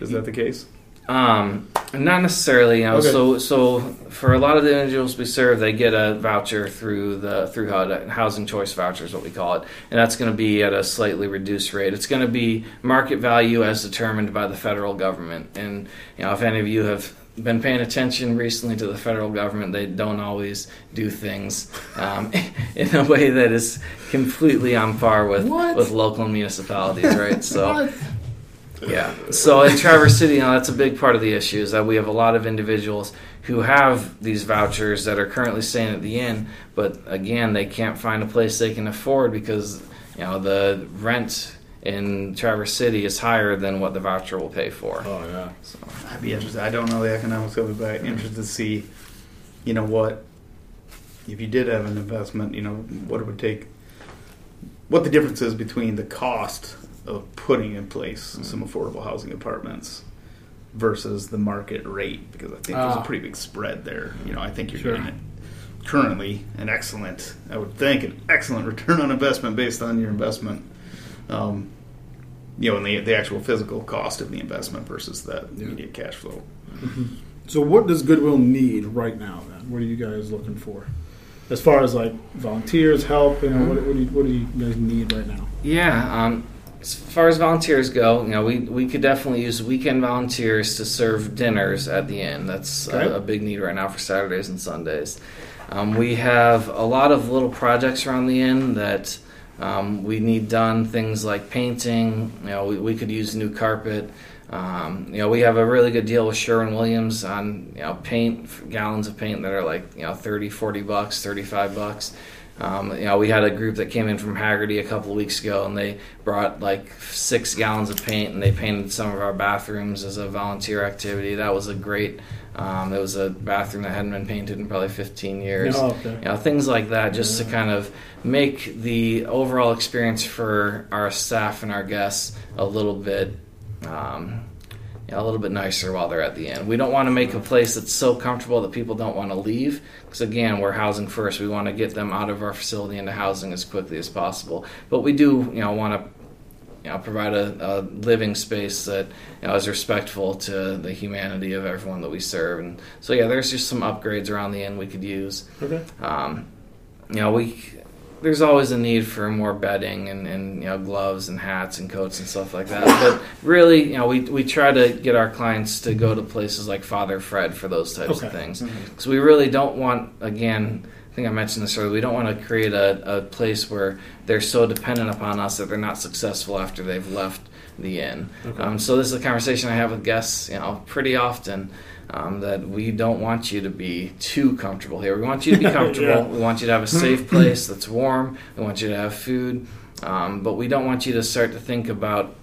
is that the case? Um, not necessarily, you know. Okay. So, so for a lot of the individuals we serve, they get a voucher through the through HUD, housing choice voucher is what we call it, and that's going to be at a slightly reduced rate. It's going to be market value as determined by the federal government. And you know, if any of you have been paying attention recently to the federal government, they don't always do things um, in a way that is completely on par with What? with local municipalities, right? So. Yeah. So in Traverse City, you know, that's a big part of the issue is that we have a lot of individuals who have these vouchers that are currently staying at the inn, but again, they can't find a place they can afford because you know the rent in Traverse City is higher than what the voucher will pay for. Oh yeah. So, I'd be interested. I don't know the economics of it, but I'm interested to see, you know, what if you did have an investment, you know, what it would take, what the difference is between the cost of putting in place some affordable housing apartments versus the market rate, because I think there's a Ah. pretty big spread there. You know, I think you're Sure. getting it currently an excellent, I would think, an excellent return on investment based on your investment. Um, you know, and the, the actual physical cost of the investment versus the Yeah. immediate cash flow. So what does Goodwill need right now? Then what are you guys looking for? As far as like volunteers, help, you know, what, what, do you, what do you guys need right now? yeah. Um, as far as volunteers go, you know, we, we could definitely use weekend volunteers to serve dinners at the inn. That's Okay. a, a big need right now for Saturdays and Sundays. Um, we have a lot of little projects around the inn that um, we need done. Things like painting. You know, we, we could use new carpet. Um, you know, we have a really good deal with Sherwin Williams on you know paint gallons of paint that are like you know 30, 40 bucks, 35 bucks. Um, you know, we had a group that came in from Hagerty a couple of weeks ago, and they brought like six gallons of paint, and they painted some of our bathrooms as a volunteer activity. That was a great. Um, it was a bathroom that hadn't been painted in probably 15 years. Oh, okay. You know, things like that, just to kind of make the overall experience for our staff and our guests a little bit. Um, yeah, a little bit nicer while they're at the inn. We don't want to make a place that's so comfortable that people don't want to leave. Because again, we're housing first. We want to get them out of our facility into housing as quickly as possible. But we do, you know, want to, you know, provide a, a living space that you know is respectful to the humanity of everyone that we serve. And so, yeah, there's just some upgrades around the inn we could use. Okay. Um, you know, we there's always a need for more bedding and, and you know gloves and hats and coats and stuff like that. But really, you know, we we try to get our clients to go to places like Father Fred for those types of things. Because we really don't want, again, I think I mentioned this earlier. We don't want to create a, a place where they're so dependent upon us that they're not successful after they've left the inn. Um, so this is a conversation I have with guests, you know, pretty often. Um, that we don't want you to be too comfortable here. We want you to be comfortable. Yeah. We want you to have a safe place that's warm. We want you to have food, um, but we don't want you to start to think about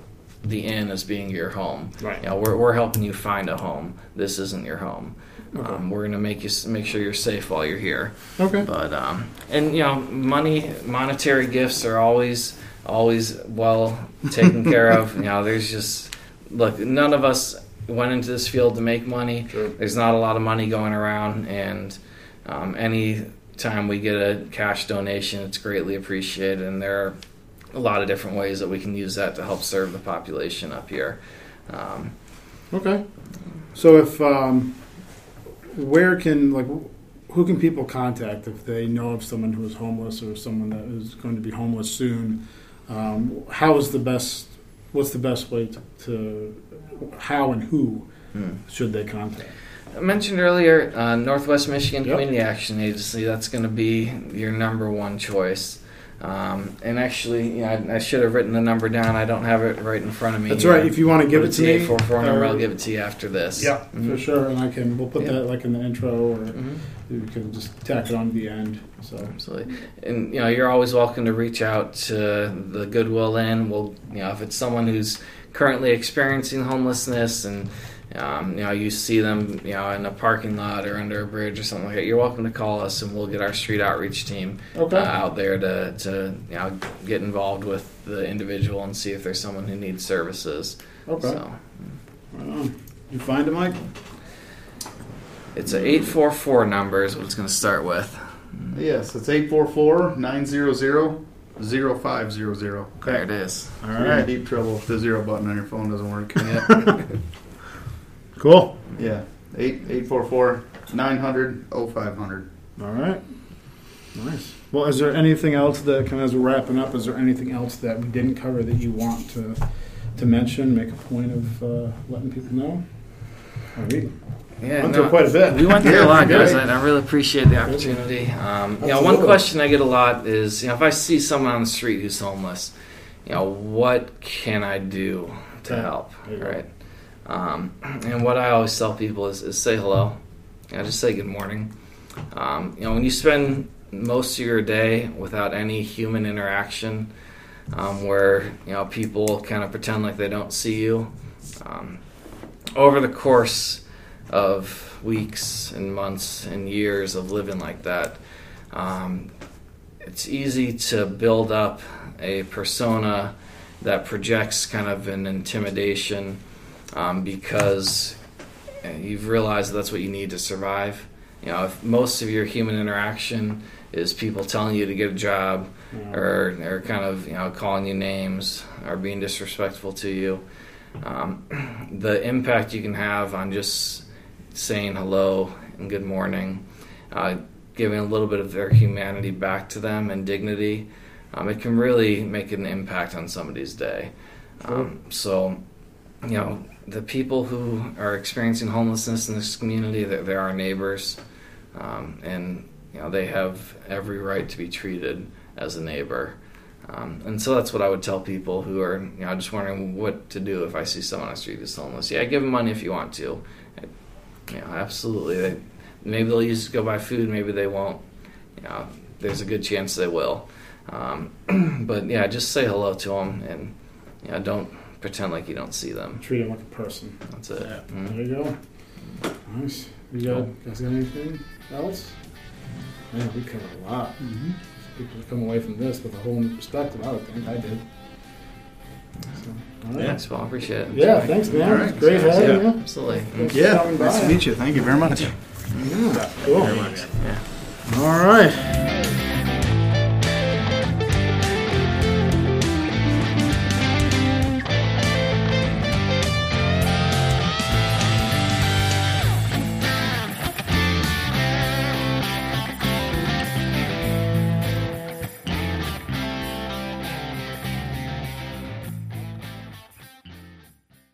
the inn as being your home. Right. You know, we're, we're helping you find a home. This isn't your home. Um, we're going to make you make sure you're safe while you're here. Okay. But um, and you know, money, monetary gifts are always always well taken care of. You know, there's just look, none of us went into this field to make money. Sure. There's not a lot of money going around, and um, any time we get a cash donation, it's greatly appreciated. And there are a lot of different ways that we can use that to help serve the population up here. Um, Okay. So if um, where can like who can people contact if they know of someone who is homeless or someone that is going to be homeless soon? Um, how is the best? What's the best way to, to how and who Hmm. should they contact? I mentioned earlier, uh, Northwest Michigan Yep. Community Action Agency. That's going to be your number one choice. Um, and actually, you know, I, I should have written the number down. I don't have it right in front of me. That's right. If you want to give it to me, 844 number. or- I'll give it to you after this. Yeah, Mhm. for sure. And I can. We'll put Yeah. that like in the intro, or Mhm. we can just tack it on to the end. So Absolutely. And you know, you're always welcome to reach out to the Goodwill Inn. We'll, you know, if it's someone who's currently experiencing homelessness and um, you know you see them, you know, in a parking lot or under a bridge or something like that, you're welcome to call us, and we'll get our street outreach team okay. uh, out there to, to you know get involved with the individual and see if there's someone who needs services. okay. So Right. You find it, Mike? it's a eight four four number is what it's going to start with. Yes, it's 844-900-0500. There it is. All right. You're in deep trouble if the zero button on your phone doesn't work. Cool. yeah, 8 844 900 0500. All right. Nice. Well, is there anything else that, kind of as we're wrapping up, is there anything else that we didn't cover that you want to to mention, make a point of uh, letting people know? All right. Yeah, Went through quite a bit. We went through Yeah, a lot, guys. great. I, I really appreciate the opportunity. Um, you know, one question I get a lot is, you know, if I see someone on the street who's homeless, you know, what can I do to Okay. help, There you go. Um, and what I always tell people is, is say hello. Know, just say good morning. Um, you know, when you spend most of your day without any human interaction, um, where you know people kind of pretend like they don't see you, um, over the course of weeks and months and years of living like that, um, it's easy to build up a persona that projects kind of an intimidation um, because you've realized that's what you need to survive. You know, if most of your human interaction is people telling you to get a job Yeah. or, or kind of you know calling you names or being disrespectful to you, um, the impact you can have on just saying hello and good morning, uh, giving a little bit of their humanity back to them and dignity, um, it can really make an impact on somebody's day. Um, so, you know, the people who are experiencing homelessness in this community, they're, they're our neighbors. Um, and you know they have every right to be treated as a neighbor. Um, and so that's what I would tell people who are you know just wondering what to do if I see someone on the street who's homeless. Yeah, give them money if you want to. Know, absolutely. They, maybe they'll use to go buy food. Maybe they won't. You know, there's a good chance they will. Um, but yeah, just say hello to them and you know, don't pretend like you don't see them. Treat them like a person. That's it. Yeah. Mhm. There you go. Nice. You got, guys got anything else? Man, we covered a lot. Mm-hmm. People come away from this with a whole new perspective. I would think I did. So, all right. Thanks, Paul. Appreciate it. Yeah, thanks, man. All right. Great having Yeah. you. Absolutely. Thanks Yeah, coming nice by. to meet you. Thank you very much. Yeah, cool. Very much. All right.